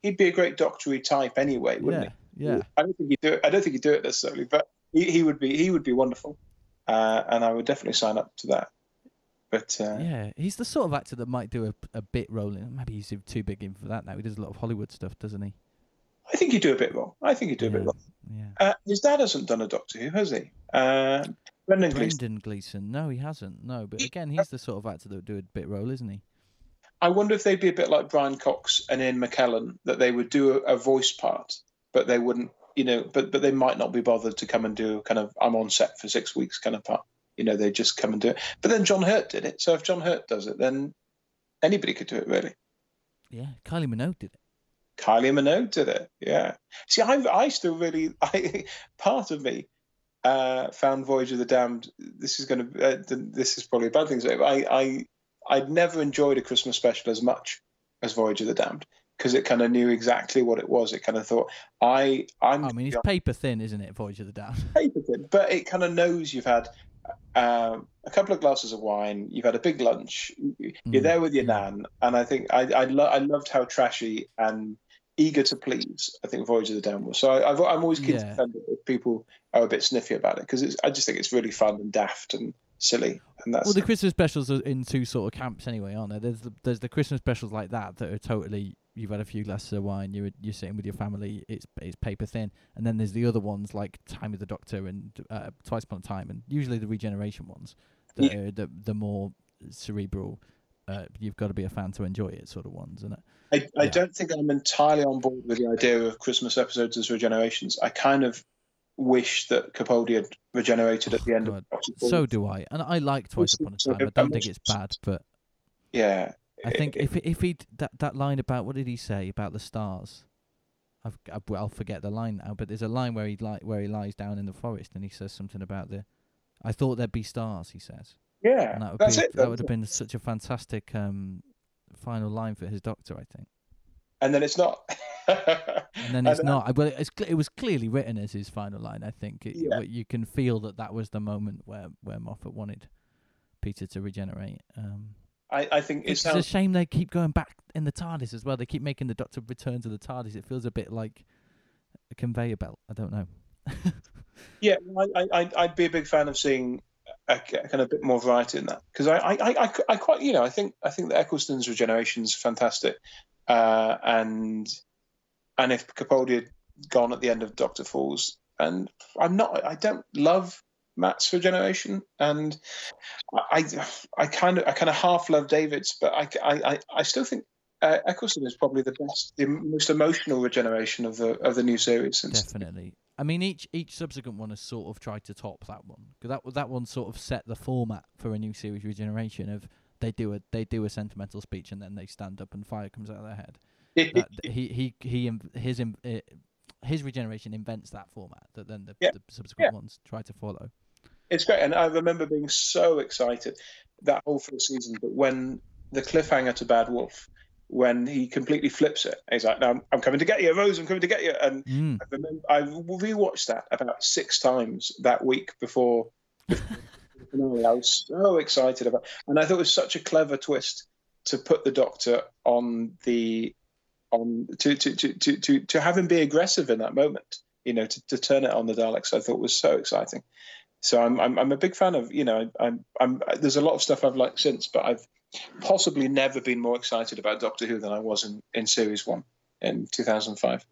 Speaker 5: he'd be a great doctory type anyway, wouldn't
Speaker 4: Yeah,
Speaker 5: he?
Speaker 4: yeah.
Speaker 5: I don't think he'd do it. I don't think he'd do it necessarily, but he, he would be he would be wonderful, uh, and I would definitely sign up to that. But uh,
Speaker 4: Yeah, he's the sort of actor that might do a, a bit role in. Maybe he's too big in for that now. He does a lot of Hollywood stuff, doesn't he?
Speaker 5: I think he'd do a bit wrong. I think he'd do a bit
Speaker 4: Yeah.
Speaker 5: wrong.
Speaker 4: Yeah.
Speaker 5: Uh, his dad hasn't done a Doctor Who, has he? Uh, Brendan Gleeson.
Speaker 4: Brendan Gleeson. No, he hasn't. No, but again, he's the sort of actor that would do a bit role, isn't he?
Speaker 5: I wonder if they'd be a bit like Brian Cox and Ian McKellen, that they would do a, a voice part, but they wouldn't, you know, but but they might not be bothered to come and do kind of I'm on set for six weeks kind of part. You know, they just come and do it. But then John Hurt did it, so if John Hurt does it, then anybody could do it really.
Speaker 4: Yeah, Kylie Minogue did it.
Speaker 5: Kylie Minogue did it. Yeah. See, I I still really I part of me uh, found Voyage of the Damned. This is going to uh, this is probably a bad thing but I I I'd never enjoyed a Christmas special as much as Voyage of the Damned because it kind of knew exactly what it was. It kind of thought I I'm
Speaker 4: I mean, it's paper thin, isn't it? Voyage of the Damned.
Speaker 5: paper thin, but it kind of knows you've had um, a couple of glasses of wine, you've had a big lunch, you're
Speaker 4: Mm,
Speaker 5: there with your nan, and I think I I, lo- I loved how trashy and eager to please. I think Voyage of the Damned was. So I, I've, I'm always keen to
Speaker 4: Yeah.
Speaker 5: defend it if people are a bit sniffy about it because I just think it's really fun and daft and silly, and that's
Speaker 4: Well, the Christmas specials are in two sort of camps anyway, aren't there? There's the, there's the Christmas specials like that that are totally you've had a few glasses of wine, you're you're sitting with your family, it's it's paper thin, and then there's the other ones like Time of the Doctor and uh, Twice Upon a Time, and usually the regeneration ones that
Speaker 5: Yeah.
Speaker 4: are the the more cerebral. Uh, you've got to be a fan to enjoy it, sort of ones, isn't it?
Speaker 5: I, I
Speaker 4: Yeah.
Speaker 5: don't think I'm entirely on board with the idea of Christmas episodes as regenerations. I kind of wish that Capaldi had regenerated at the end
Speaker 4: God,
Speaker 5: of Doctor
Speaker 4: So do I, and I like Twice Upon a Time. I don't think it's bad, but
Speaker 5: Yeah.
Speaker 4: I think if if he that that line about what did he say about the stars? I've, I've I'll forget the line now, but there's a line where he li- where he lies down in the forest and he says something about the. I thought there'd be stars, he says,
Speaker 5: Yeah,
Speaker 4: and that would
Speaker 5: that's
Speaker 4: be
Speaker 5: it.
Speaker 4: that would have been such a fantastic um, final line for his doctor, I think.
Speaker 5: And then it's not.
Speaker 4: And then it's not. I- Well, it's it was clearly written as his final line. I think it,
Speaker 5: Yeah.
Speaker 4: you can feel that that was the moment where where Moffat wanted Peter to regenerate. Um,
Speaker 5: I, I think it
Speaker 4: It's
Speaker 5: sounds.
Speaker 4: a shame they keep going back in the TARDIS as well. They keep making the Doctor return to the TARDIS. It feels a bit like a conveyor belt. I don't know.
Speaker 5: Yeah, I, I, I'd- I'd be a big fan of seeing a, a kind of bit more variety in that because I, I, I, I, I quite, you know, I think I think that Eccleston's regeneration is fantastic, uh, and and if Capaldi had gone at the end of Doctor Falls, and I'm not, I don't love Matt's regeneration, and I, I kind of, I kind of half love David's, but I, I, I, still think. Uh, Eccleston is probably the best, the most emotional regeneration of the of the new series. Since
Speaker 4: Definitely. I mean, each each subsequent one has sort of tried to top that one because that that one sort of set the format for a new series regeneration of they do a they do a sentimental speech and then they stand up and fire comes out of their head. That, he he he his uh, his regeneration invents that format that then the,
Speaker 5: Yeah.
Speaker 4: the subsequent ones try to follow.
Speaker 5: It's great, and I remember being so excited that whole first season. But when the cliffhanger to Bad Wolf, when he completely flips it, he's like, "No, I'm, I'm coming to get you, Rose. I'm coming to get you." And
Speaker 4: Mm.
Speaker 5: I remember I rewatched that about six times that week before. before. I was so excited about, and I thought it was such a clever twist to put the Doctor on the to to to to, to have him be aggressive in that moment. You know, to, to turn it on the Daleks, I thought was so exciting. So I'm I'm, I'm a big fan of you know I'm I'm there's a lot of stuff I've liked since, but I've possibly never been more excited about Doctor Who than I was in in series one in 2005.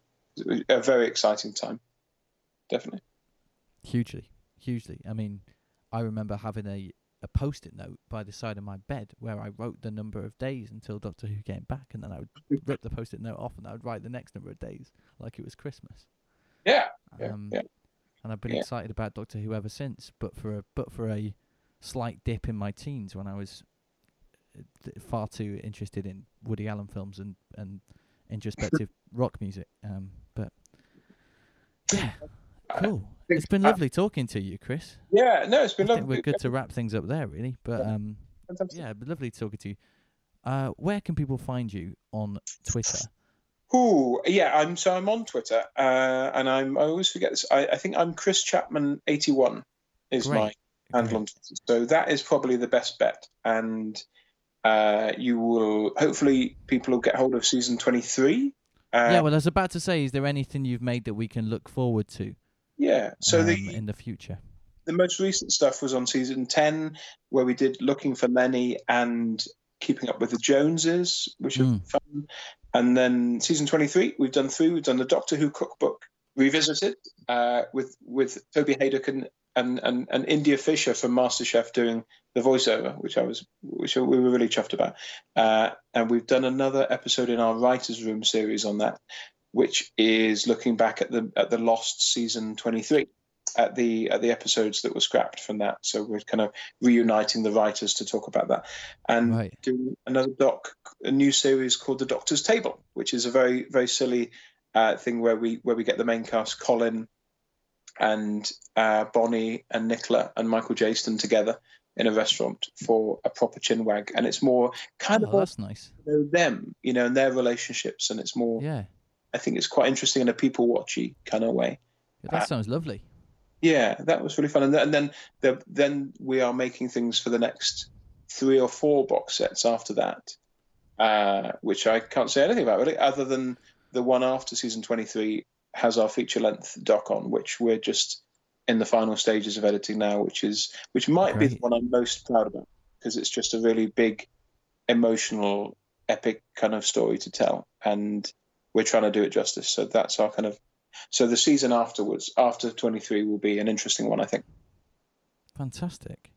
Speaker 5: A very exciting time, definitely.
Speaker 4: Hugely, hugely. I mean, I remember having a, a post-it note by the side of my bed where I wrote the number of days until Doctor Who came back, and then I would rip the post-it note off and I would write the next number of days like it was Christmas.
Speaker 5: Yeah,
Speaker 4: Um,
Speaker 5: yeah.
Speaker 4: And I've been
Speaker 5: Yeah.
Speaker 4: excited about Doctor Who ever since, but for a but for a slight dip in my teens when I was uh, far too interested in Woody Allen films and and introspective rock music. Um, cool. It's been lovely talking to you, Chris.
Speaker 5: Yeah, no, it's been lovely.
Speaker 4: we're good to wrap things up there, really. But
Speaker 5: Yeah.
Speaker 4: um,
Speaker 5: Fantastic.
Speaker 4: yeah, but lovely talking to you. Uh, where can people find you on Twitter?
Speaker 5: Oh yeah. I'm so I'm on Twitter, uh, and I'm I always forget this. I, I think I'm Chris Chapman eighty one is
Speaker 4: Great.
Speaker 5: my handle on Twitter. So that is probably the best bet, and uh, you will hopefully people will get hold of season twenty three. Uh,
Speaker 4: yeah, well, I was about to say, is there anything you've made that we can look forward to
Speaker 5: yeah. So
Speaker 4: um,
Speaker 5: the
Speaker 4: in the future?
Speaker 5: the most recent stuff was on season 10 where we did looking for lenny and keeping up with the joneses which
Speaker 4: Mm.
Speaker 5: fun and then season 23 we've done three we've done the doctor who cookbook revisited uh, with with toby hadoke and, and and and india fisher from masterchef doing the voiceover which i was which we were really chuffed about uh, and we've done another episode in our writers room series on that which is looking back at the at the lost season 23 at the at the episodes that were scrapped from that. So we're kind of reuniting the writers to talk about that, and
Speaker 4: Right.
Speaker 5: doing another doc, a new series called The Doctor's Table, which is a very very silly uh, thing where we where we get the main cast, Colin, and uh, Bonnie and Nicola and Michael Jayston together in a restaurant for a proper chinwag, and it's more kind
Speaker 4: Oh,
Speaker 5: of
Speaker 4: that's nice.
Speaker 5: them, you know, and their relationships, and it's more.
Speaker 4: Yeah,
Speaker 5: I think it's quite interesting in a people watchy kind of way.
Speaker 4: That
Speaker 5: Uh,
Speaker 4: sounds lovely.
Speaker 5: Yeah, that was really fun. And, th- and then the, then we are making things for the next three or four box sets after that, uh, which I can't say anything about really, other than the one after season 23 has our feature length doc on, which we're just in the final stages of editing now, which is which might be the one I'm most proud about because it's just a really big, emotional, epic kind of story to tell, and we're trying to do it justice. So that's our kind of so the season afterwards, after 23, will be an interesting one, I think.
Speaker 4: Fantastic.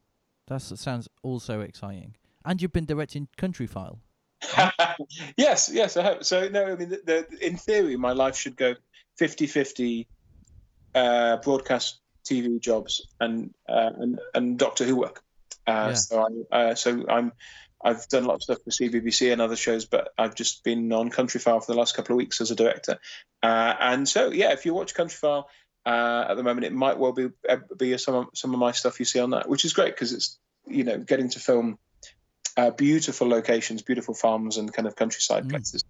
Speaker 4: That's, that sounds also exciting. And you've been directing Country File.
Speaker 5: yes, yes, I have. So no, I mean, the, the, in theory, my life should go 50-50 uh, broadcast TV jobs and uh, and and Doctor Who work. Uh,
Speaker 4: Yeah.
Speaker 5: So I, uh, so I'm. I've done a lot of stuff for CBBC and other shows, but I've just been on Country File for the last couple of weeks as a director. Uh, and so, yeah, if you watch Country File uh, at the moment, it might well be uh, be some of, some of my stuff you see on that, which is great because it's you know getting to film uh, beautiful locations, beautiful farms, and kind of countryside
Speaker 4: Mm.
Speaker 5: places.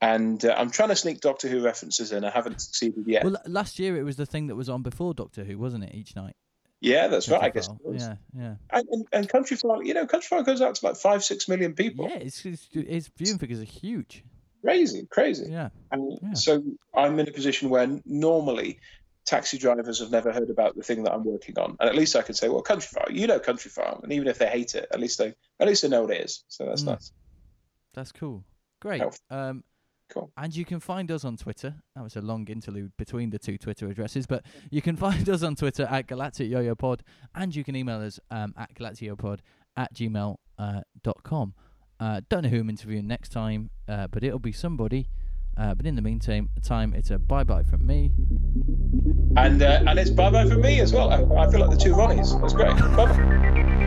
Speaker 5: And uh, I'm trying to sneak Doctor Who references in. I haven't succeeded yet.
Speaker 4: Well, last year it was the thing that was on before Doctor Who, wasn't it? Each night.
Speaker 5: Yeah, that's right. I guess.
Speaker 4: File.
Speaker 5: it was.
Speaker 4: Yeah, yeah,
Speaker 5: And, and, and Country File, you know, Country File goes out to like five, six million people.
Speaker 4: yeah. It's, it's its viewing figures are huge.
Speaker 5: Crazy, crazy.
Speaker 4: Yeah,
Speaker 5: And
Speaker 4: Yeah.
Speaker 5: so I'm in a position where normally taxi drivers have never heard about the thing that I'm working on, and at least I can say, well, Country File, you know Country File, and even if they hate it, at least they at least they know what it is. So that's
Speaker 4: Mm.
Speaker 5: nice.
Speaker 4: that's cool. Great. Um,
Speaker 5: Cool.
Speaker 4: And you can find us on Twitter. That was a long interlude between the two Twitter addresses, but you can find us on Twitter at Galactic Yo-Yo Pod, and you can email us um, at galacticyopod at gmail uh, dot com. Uh, don't know who I'm interviewing next time, uh, but it'll be somebody. Uh, but in the meantime, time it's a bye bye from me.
Speaker 5: And uh, and it's bye bye from me as well. I, I feel like the two Ronnies. That's great. Bye bye.